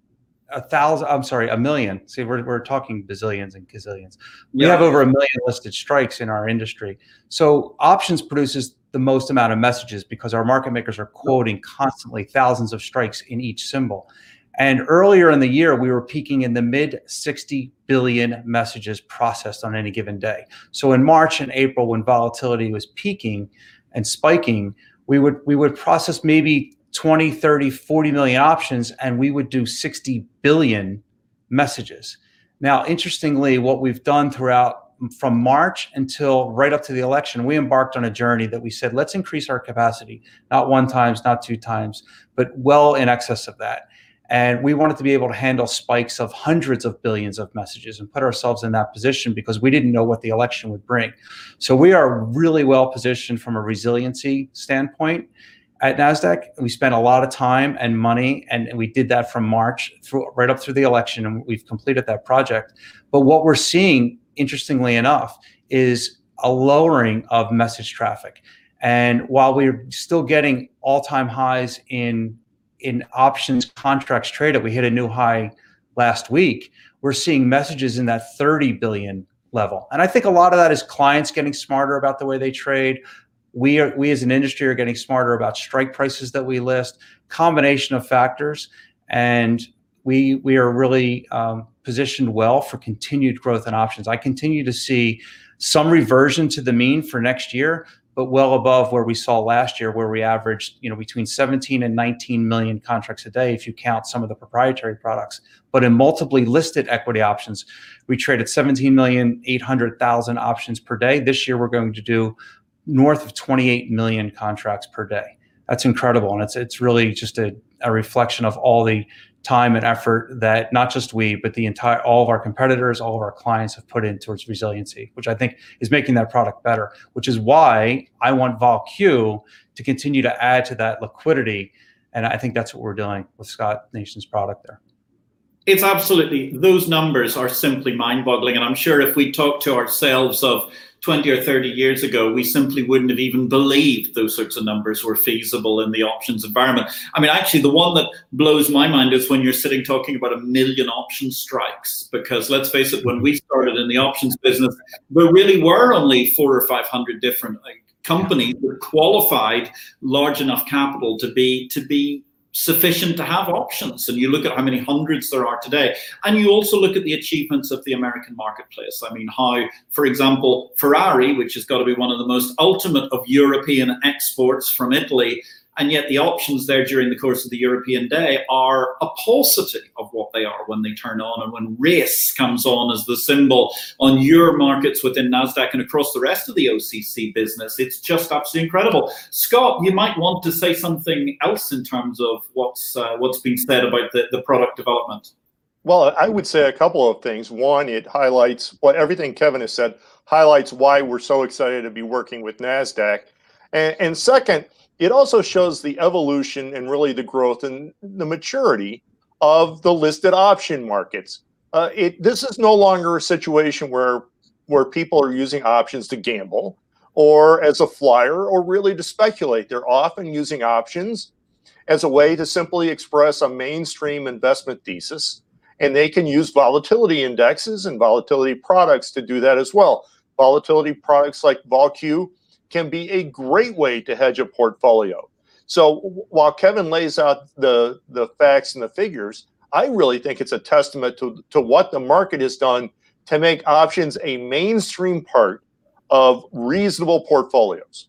a thousand i'm sorry a million see we're, we're talking bazillions and gazillions. We yeah. have over a million listed strikes in our industry. So options produces the most amount of messages because our market makers are quoting constantly thousands of strikes in each symbol. And earlier in the year we were peaking in the mid 60 billion messages processed on any given day. So in march and april when volatility was peaking and spiking we would we would process maybe 20 30 40 million options and we would do 60 billion messages. Now interestingly what we've done throughout from march until right up to the election we embarked on a journey that we said let's increase our capacity not one times not two times but well in excess of that and we wanted to be able to handle spikes of hundreds of billions of messages and put ourselves in that position because we didn't know what the election would bring. So we are really well positioned from a resiliency standpoint at NASDAQ. We spent a lot of time and money, and we did that from March through right up through the election, and we've completed that project. But what we're seeing, interestingly enough, is a lowering of message traffic. And while we're still getting all time highs in in options contracts traded, we hit a new high last week. We're seeing messages in that 30 billion level. And I think a lot of that is clients getting smarter about the way they trade. We are we as an industry are getting smarter about strike prices that we list, combination of factors, and we we are really um, positioned well for continued growth in options. I continue to see some reversion to the mean for next year, but well above where we saw last year, where we averaged, you know, between 17 and 19 million contracts a day, if you count some of the proprietary products. But in multiply listed equity options, we traded 17 million 800,000 options per day. This year, we're going to do north of 28 million contracts per day. That's incredible, and it's it's really just a, a reflection of all the time and effort that not just we, but the entire all of our competitors, all of our clients have put in towards resiliency, which I think is making that product better. Which is why I want VolQ to continue to add to that liquidity, and I think that's what we're doing with Scott Nation's product there. It's absolutely those numbers are simply mind-boggling, and I'm sure if we talk to ourselves of 20 or 30 years ago, we simply wouldn't have even believed those sorts of numbers were feasible in the options environment. I mean, actually, the one that blows my mind is when you're sitting talking about a million option strikes, because let's face it, when we started in the options business, there really were only four or 500 different like, companies that qualified large enough capital to be to be sufficient to have options. And you look at how many hundreds there are today. And you also look at the achievements of the American marketplace. I mean, how, for example, Ferrari, which has got to be one of the most ultimate of European exports from Italy, and yet the options there during the course of the European day are a paucity of what they are when they turn on. And when race comes on as the symbol on your markets within NASDAQ and across the rest of the OCC business, it's just absolutely incredible. Scott, you might want to say something else in terms of what's uh, what's been said about the, the product development. Well, I would say a couple of things. One, it highlights what everything Kevin has said, highlights why we're so excited to be working with NASDAQ. And, and second, it also shows the evolution and really the growth and the maturity of the listed option markets. Uh, it this is no longer a situation where where people are using options to gamble or as a flyer or really to speculate. They're often using options as a way to simply express a mainstream investment thesis. And they can use volatility indexes and volatility products to do that as well. Volatility products like VolQ can be a great way to hedge a portfolio. So while Kevin lays out the, the facts and the figures, I really think it's a testament to, to what the market has done to make options a mainstream part of reasonable portfolios.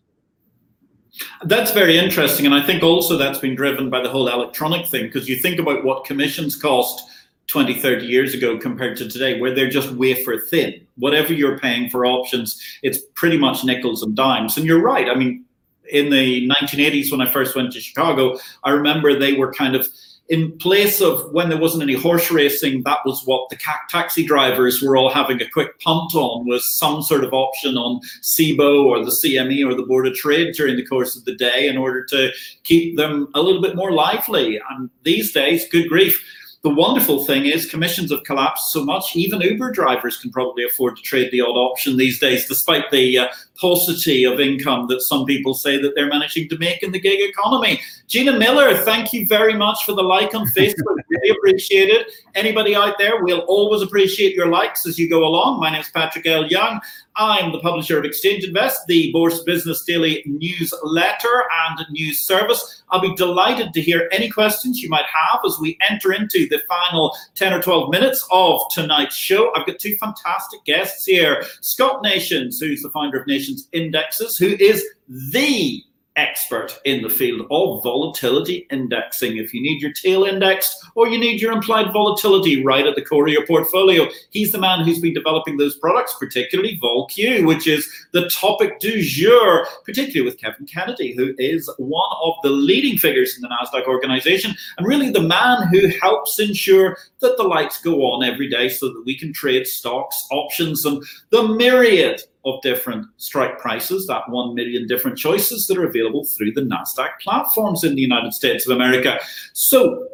That's very interesting. And I think also that's been driven by the whole electronic thing, because you think about what commissions cost 20, 30 years ago compared to today, where they're just wafer thin. Whatever you're paying for options, it's pretty much nickels and dimes. And you're right. I mean, in the 1980s, when I first went to Chicago, I remember they were kind of in place of when there wasn't any horse racing, that was what the taxi drivers were all having a quick punt on was some sort of option on CBOE or the CME or the Board of Trade during the course of the day in order to keep them a little bit more lively. And these days, good grief, the wonderful thing is commissions have collapsed so much, even Uber drivers can probably afford to trade the odd option these days, despite the uh, paucity of income that some people say that they're managing to make in the gig economy. Gina Miller, thank you very much for the like on Facebook. really appreciate it. Anybody out there, we'll always appreciate your likes as you go along. My name is Patrick L. Young. I'm the publisher of Exchange Invest, the Bourse Business Daily newsletter and news service. I'll be delighted to hear any questions you might have as we enter into the final 10 or 12 minutes of tonight's show. I've got two fantastic guests here Scott Nations, who's the founder of Nations Indexes, who is the expert in the field of volatility indexing. If you need your tail indexed or you need your implied volatility right at the core of your portfolio, he's the man who's been developing those products, particularly VolQ, which is the topic du jour, particularly with Kevin Kennedy, who is one of the leading figures in the NASDAQ organization and really the man who helps ensure that the lights go on every day so that we can trade stocks, options, and the myriad of different strike prices, that 1 million different choices that are available through the NASDAQ platforms in the United States of America. So,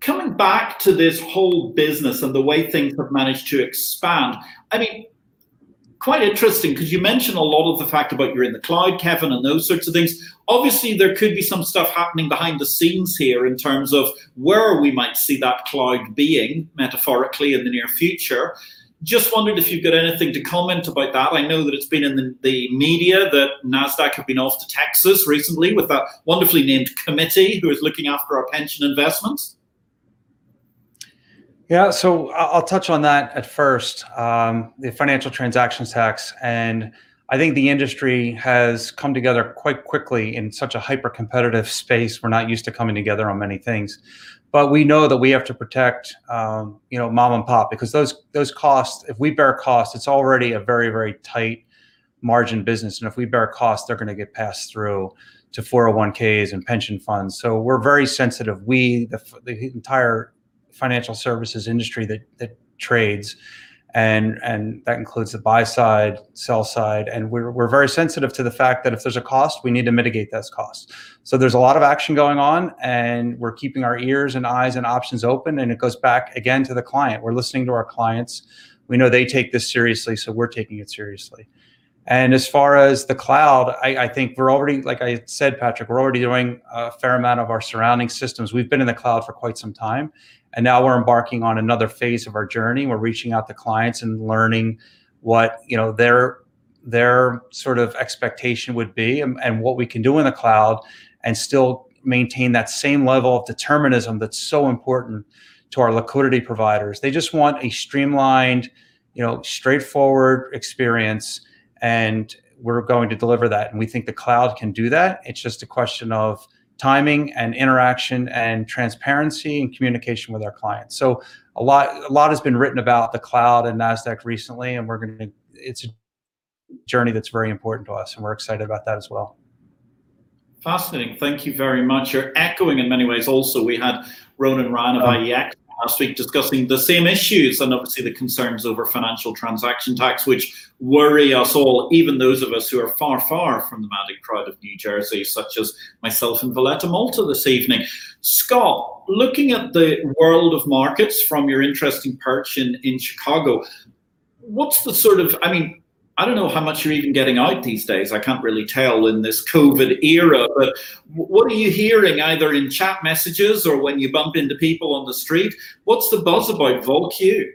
coming back to this whole business and the way things have managed to expand, I mean, quite interesting because you mentioned a lot of the fact about you're in the cloud, Kevin, and those sorts of things. Obviously, there could be some stuff happening behind the scenes here in terms of where we might see that cloud being metaphorically in the near future. Just wondered if you've got anything to comment about that. I know that it's been in the, the media that NASDAQ have been off to Texas recently with that wonderfully named committee who is looking after our pension investments. Yeah, so I'll touch on that at first um, the financial transactions tax. And I think the industry has come together quite quickly in such a hyper competitive space. We're not used to coming together on many things but we know that we have to protect um, you know mom and pop because those those costs if we bear costs it's already a very very tight margin business. And if we bear costs they're going to get passed through to 401ks and pension funds. So we're very sensitive. We the, the entire financial services industry that that trades and and that includes the buy side, sell side, and we're we're very sensitive to the fact that if there's a cost, we need to mitigate those costs. So there's a lot of action going on, and we're keeping our ears and eyes and options open. And it goes back again to the client. We're listening to our clients. We know they take this seriously, so we're taking it seriously. And as far as the cloud, I, I, think we're already, like I said, Patrick, we're already doing a fair amount of our surrounding systems. We've been in the cloud for quite some time. And now we're embarking on another phase of our journey. We're reaching out to clients and learning what, you know, their their sort of expectation would be and, and what we can do in the cloud and still maintain that same level of determinism that's so important to our liquidity providers. They just want a streamlined, you know, straightforward experience and we're going to deliver that. And we think the cloud can do that. It's just a question of timing and interaction and transparency and communication with our clients. So a lot, a lot has been written about the cloud and Nasdaq recently, and we're going to. It's a journey that's very important to us, and we're excited about that as well. Fascinating. Thank you very much. You're echoing in many ways. Also, we had Ronan Ryan of uh-huh. IEX last week discussing the same issues and obviously the concerns over financial transaction tax, which worry us all, even those of us who are far, far from the magic crowd of New Jersey, such as myself in Valletta, Malta this evening. Scott, looking at the world of markets from your interesting perch in, in Chicago, what's the sort of, I mean, I don't know how much you're even getting out these days. I can't really tell in this COVID era. But what are you hearing either in chat messages or when you bump into people on the street? What's the buzz about VolQ?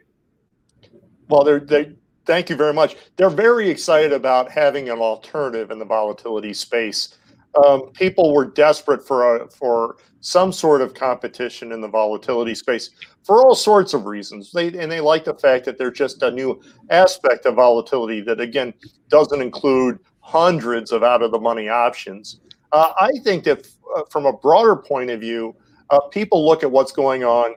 Well, they're, they thank you very much. They're very excited about having an alternative in the volatility space. Um, people were desperate for a, for some sort of competition in the volatility space for all sorts of reasons. They and they like the fact that there's just a new aspect of volatility that again doesn't include hundreds of out of the money options. Uh, I think that uh, from a broader point of view, uh, people look at what's going on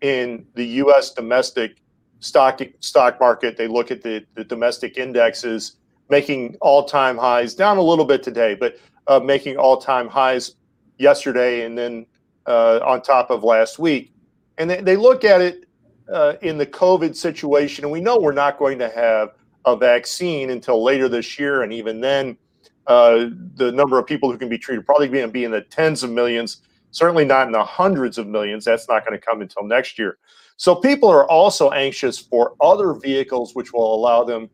in the U.S. domestic stock stock market. They look at the, the domestic indexes making all time highs, down a little bit today, but uh, making all time highs yesterday and then uh, on top of last week. And they, they look at it uh, in the COVID situation, and we know we're not going to have a vaccine until later this year. And even then, uh, the number of people who can be treated probably going to be in the tens of millions, certainly not in the hundreds of millions. That's not going to come until next year. So people are also anxious for other vehicles which will allow them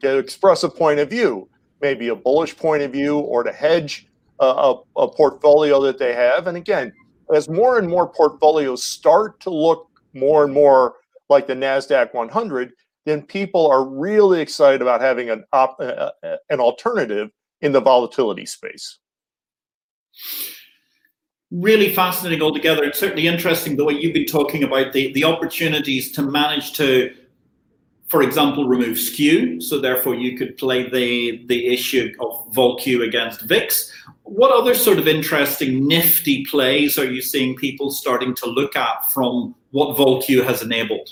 to express a point of view, maybe a bullish point of view, or to hedge a, a, portfolio that they have. And again, as more and more portfolios start to look more and more like the Nasdaq 100, then people are really excited about having an op, uh, an alternative in the volatility space. Really fascinating altogether. It's certainly interesting the way you've been talking about the, the opportunities to manage to for example, remove skew. So therefore, you could play the the issue of VolQ against VIX. What other sort of interesting, nifty plays are you seeing people starting to look at from what VolQ has enabled?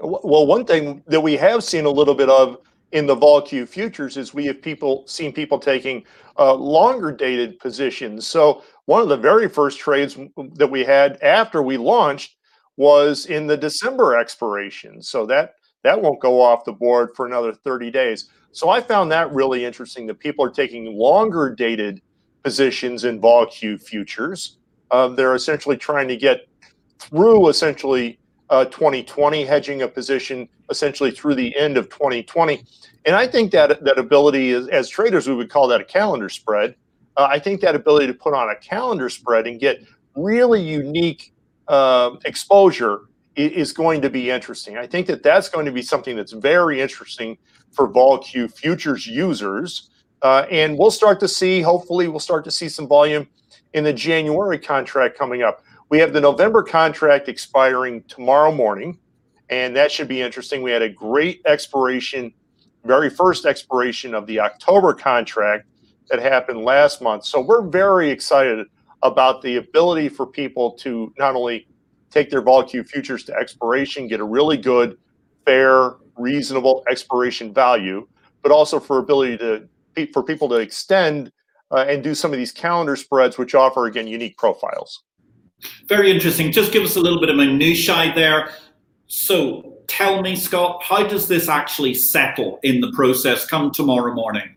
Well, one thing that we have seen a little bit of in the VolQ futures is we have people seen people taking uh, longer dated positions. So one of the very first trades that we had after we launched was in the December expiration. So that that won't go off the board for another 30 days. So I found that really interesting that people are taking longer dated positions in VolQ futures. Um, they're essentially trying to get through essentially uh, 2020, hedging a position essentially through the end of 2020. And I think that that ability is, as traders, we would call that a calendar spread. Uh, I think that ability to put on a calendar spread and get really unique uh, exposure is going to be interesting. I think that that's going to be something that's very interesting for VolQ futures users. Uh, and we'll start to see, hopefully, we'll start to see some volume in the January contract coming up. We have the November contract expiring tomorrow morning, and that should be interesting. We had a great expiration, very first expiration of the October contract that happened last month. So we're very excited about the ability for people to not only take their VolQ futures to expiration, get a really good, fair, reasonable expiration value, but also for ability to for people to extend uh, and do some of these calendar spreads, which offer again unique profiles. Very interesting. Just give us a little bit of minutiae there. So tell me, Scott, how does this actually settle in the process come tomorrow morning?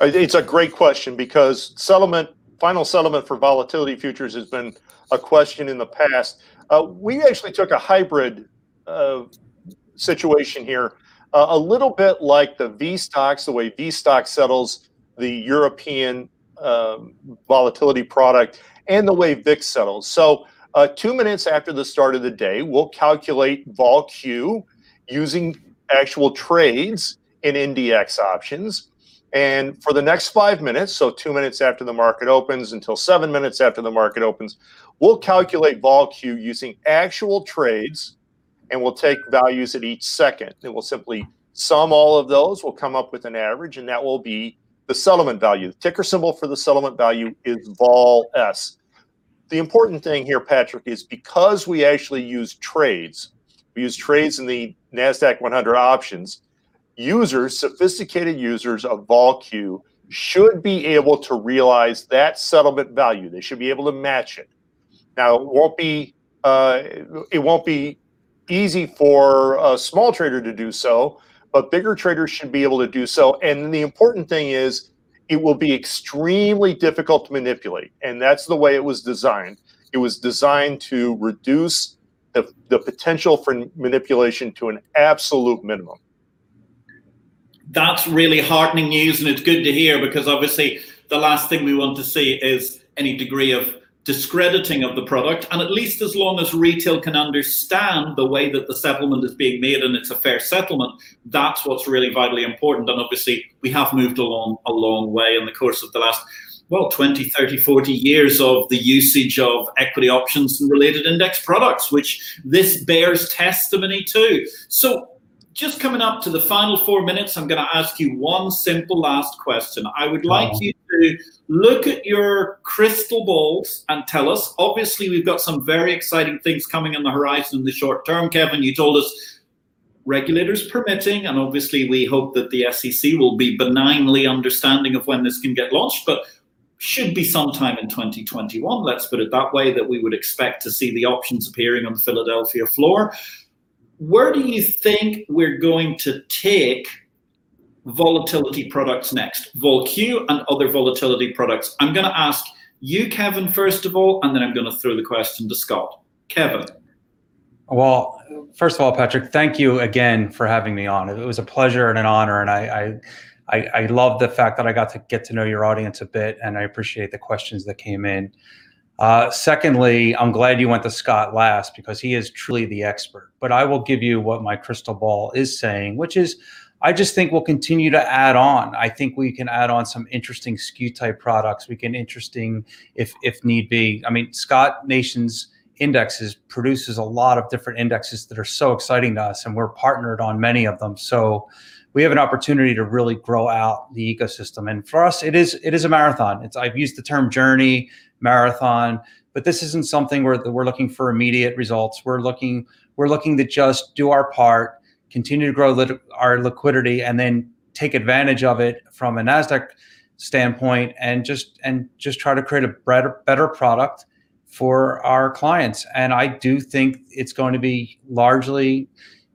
It's a great question because settlement final settlement for volatility futures has been a question in the past. Uh, we actually took a hybrid uh, situation here, uh, a little bit like the VSTOXX, the way VSTOXX settles the European um, volatility product, and the way VIX settles. So, uh, two minutes after the start of the day, we'll calculate VolQ using actual trades in NDX options. And for the next five minutes, so two minutes after the market opens until seven minutes after the market opens, we'll calculate VolQ using actual trades and we'll take values at each second. And we'll simply sum all of those, we'll come up with an average, and that will be the settlement value. The ticker symbol for the settlement value is vol S. The important thing here, Patrick, is because we actually use trades, we use trades in the NASDAQ 100 options users, sophisticated users of VolQ should be able to realize that settlement value. They should be able to match it. Now, it won't be uh, it won't be easy for a small trader to do so, but bigger traders should be able to do so. And the important thing is, it will be extremely difficult to manipulate, and that's the way it was designed. It was designed to reduce the, the potential for manipulation to an absolute minimum. That's really heartening news, and it's good to hear because obviously the last thing we want to see is any degree of discrediting of the product. And at least as long as retail can understand the way that the settlement is being made and it's a fair settlement, that's what's really vitally important. And obviously, we have moved along a long way in the course of the last well 20 30 40 years of the usage of equity options and related index products which this bears testimony to so just coming up to the final four minutes i'm going to ask you one simple last question i would like oh. you to look at your crystal balls and tell us obviously we've got some very exciting things coming on the horizon in the short term kevin you told us regulators permitting, and obviously we hope that the SEC will be benignly understanding of when this can get launched. But should be sometime in 2021, let's put it that way, that we would expect to see the options appearing on the Philadelphia floor. Where do you think we're going to take volatility products next? VolQ and other volatility products. I'm going to ask you, Kevin, first of all, and then I'm going to throw the question to Scott. Kevin. Well, first of all, Patrick, thank you again for having me on. It was a pleasure and an honor, and I, I I, love the fact that I got to get to know your audience a bit, and I appreciate the questions that came in. Uh, secondly, I'm glad you went to Scott last because he is truly the expert. But I will give you what my crystal ball is saying, which is I just think we'll continue to add on. I think we can add on some interesting skew type products. We can interesting if if need be. I mean, Scott Nations indexes produces a lot of different indexes that are so exciting to us, and we're partnered on many of them. So we have an opportunity to really grow out the ecosystem. And for us, it is it is a marathon. It's I've used the term journey, marathon, but this isn't something where we're looking for immediate results. We're looking we're looking to just do our part, continue to grow lit- our liquidity, and then take advantage of it from a Nasdaq standpoint, and just and just try to create a better better product for our clients. And I do think it's going to be largely,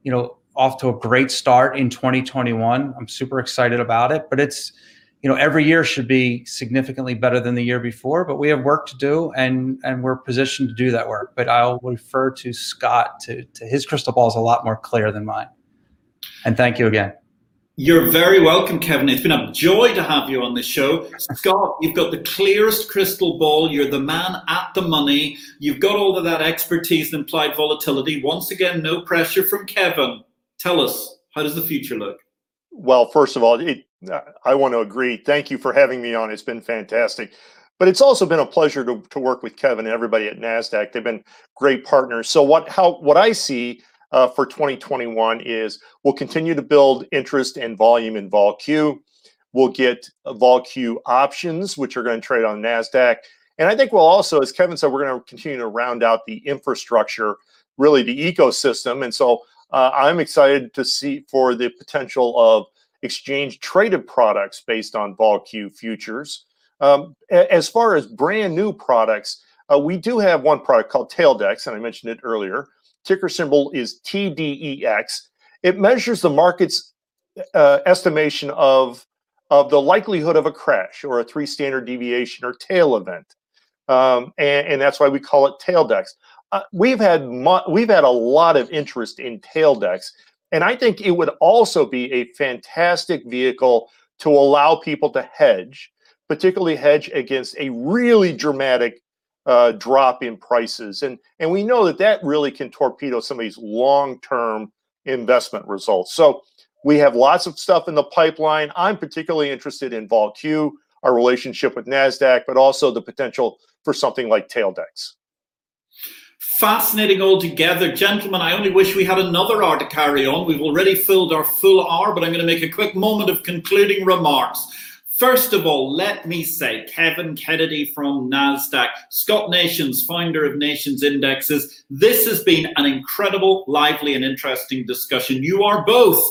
you know, off to a great start in 2021. I'm super excited about it, but it's you know every year should be significantly better than the year before, but we have work to do and and we're positioned to do that work. But I'll refer to Scott to to his crystal ball is a lot more clear than mine. And thank you again. You're very welcome, Kevin. It's been a joy to have you on the show. Scott, you've got the clearest crystal ball. You're the man at the money. You've got all of that expertise implied volatility. Once again, no pressure from Kevin. Tell us, how does the future look? Well, first of all, it, I want to agree. Thank you for having me on. It's been fantastic. But it's also been a pleasure to, to work with Kevin and everybody at Nasdaq. They've been great partners. So what how what I see uh, for 2021 is we'll continue to build interest and volume in VolQ. We'll get VolQ options, which are going to trade on Nasdaq. And I think we'll also, as Kevin said, we're going to continue to round out the infrastructure, really the ecosystem. And so uh, I'm excited to see for the potential of exchange traded products based on VolQ futures. Um, as far as brand new products, uh, we do have one product called Taildex, and I mentioned it earlier. Ticker symbol is TDEX. It measures the market's uh, estimation of of the likelihood of a crash or a three standard deviation or tail event, um, and, and that's why we call it Taildex uh, we've had we've had a lot of interest in Taildex, and I think it would also be a fantastic vehicle to allow people to hedge, particularly hedge against a really dramatic uh, drop in prices, and and we know that that really can torpedo some of these long term investment results. So we have lots of stuff in the pipeline. I'm particularly interested in VolQ, our relationship with Nasdaq, but also the potential for something like Taildex. Fascinating altogether. Gentlemen, I only wish we had another hour to carry on. We've already filled our full hour, but I'm going to make a quick moment of concluding remarks. First of all, let me say, Kevin Kennedy from NASDAQ, Scott Nations, founder of Nations Indexes, this has been an incredible, lively, and interesting discussion. You are both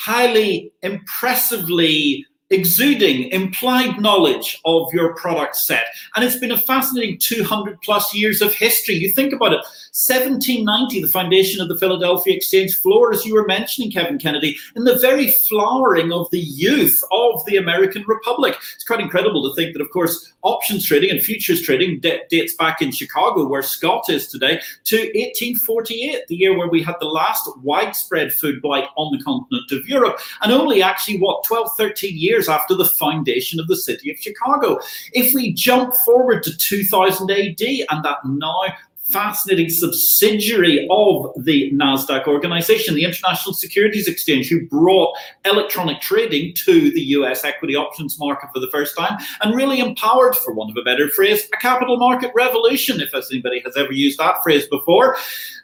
highly impressively exuding implied knowledge of your product set. And it's been a fascinating 200 plus years of history. You think about it 1790, the foundation of the Philadelphia Exchange floor, as you were mentioning, Kevin Kennedy, in the very flowering of the youth of the American Republic. It's quite incredible to think that, of course, options trading and futures trading dates back in Chicago, where Scott is today, to 1848, the year where we had the last widespread food blight on the continent of Europe. And only actually, what, 12, 13 years years after the foundation of the city of Chicago. If we jump forward to 2000 AD and that now fascinating subsidiary of the NASDAQ organization, the International Securities Exchange, who brought electronic trading to the US equity options market for the first time and really empowered, for want of a better phrase, a capital market revolution, if anybody has ever used that phrase before.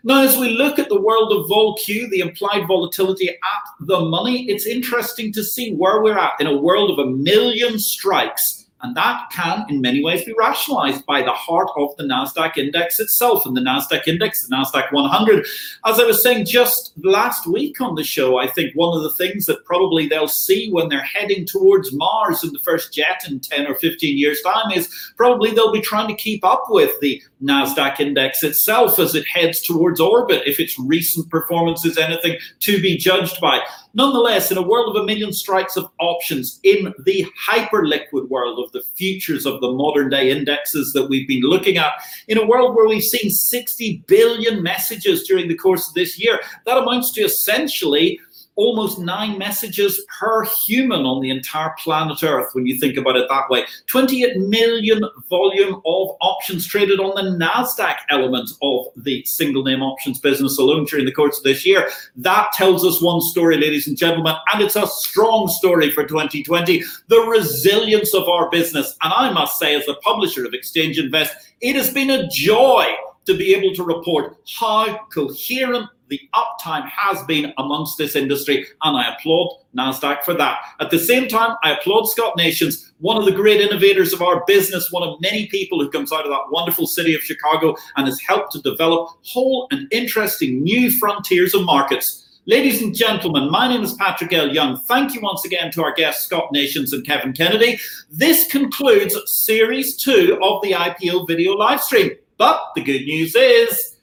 Now, as we look at the world of VolQ, the implied volatility at the money, it's interesting to see where we're at in a world of a million strikes and that can, in many ways, be rationalized by the heart of the NASDAQ index itself. And the NASDAQ index, the NASDAQ 100, as I was saying just last week on the show, I think one of the things that probably they'll see when they're heading towards Mars in the first jet in 10 or 15 years' time is probably they'll be trying to keep up with the NASDAQ index itself as it heads towards orbit, if its recent performance is anything to be judged by. Nonetheless, in a world of a million strikes of options, in the hyper liquid world of the futures of the modern day indexes that we've been looking at, in a world where we've seen 60 billion messages during the course of this year, that amounts to essentially almost nine messages per human on the entire planet Earth, when you think about it that way. 28 million volume of options traded on the NASDAQ element of the single name options business alone during the course of this year. That tells us one story, ladies and gentlemen, and it's a strong story for 2020 the resilience of our business. And I must say, as the publisher of Exchange Invest, it has been a joy to be able to report how coherent the uptime has been amongst this industry, and I applaud NASDAQ for that. At the same time, I applaud Scott Nations, one of the great innovators of our business, one of many people who comes out of that wonderful city of Chicago and has helped to develop whole and interesting new frontiers of markets. Ladies and gentlemen, my name is Patrick L. Young. Thank you once again to our guests, Scott Nations and Kevin Kennedy. This concludes series two of the IPO-VID live stream. But the good news is,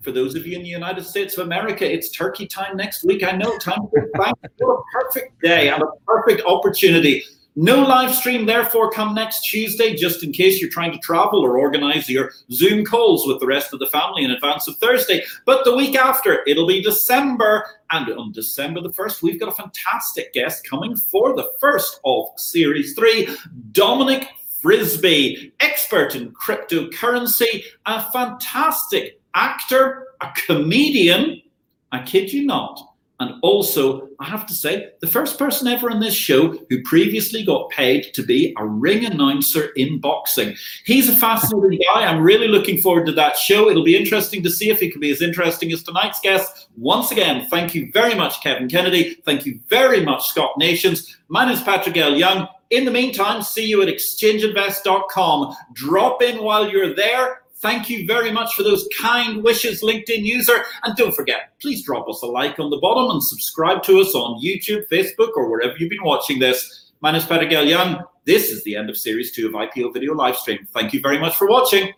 for those of you in the United States of America, it's turkey time next week. I know, time to a perfect day and a perfect opportunity. No live stream, therefore, come next Tuesday, just in case you're trying to travel or organize your Zoom calls with the rest of the family in advance of Thursday. But the week after, it'll be December. And on December the 1st, we've got a fantastic guest coming for the first of Series 3, Dominic Frisby, expert in cryptocurrency, a fantastic actor, a comedian, I kid you not. And also, I have to say, the first person ever on this show who previously got paid to be a ring announcer in boxing. He's a fascinating guy. I'm really looking forward to that show. It'll be interesting to see if he can be as interesting as tonight's guest. Once again, thank you very much, Kevin Kennedy. Thank you very much, Scott Nations. My name is Patrick L. Young. In the meantime, see you at exchangeinvest.com. Drop in while you're there Thank you very much for those kind wishes, LinkedIn user. And don't forget, please drop us a like on the bottom and subscribe to us on YouTube, Facebook, or wherever you've been watching this. My name is Patrick Young. This is the end of Series 2 of IPO-VID Livestream. Thank you very much for watching.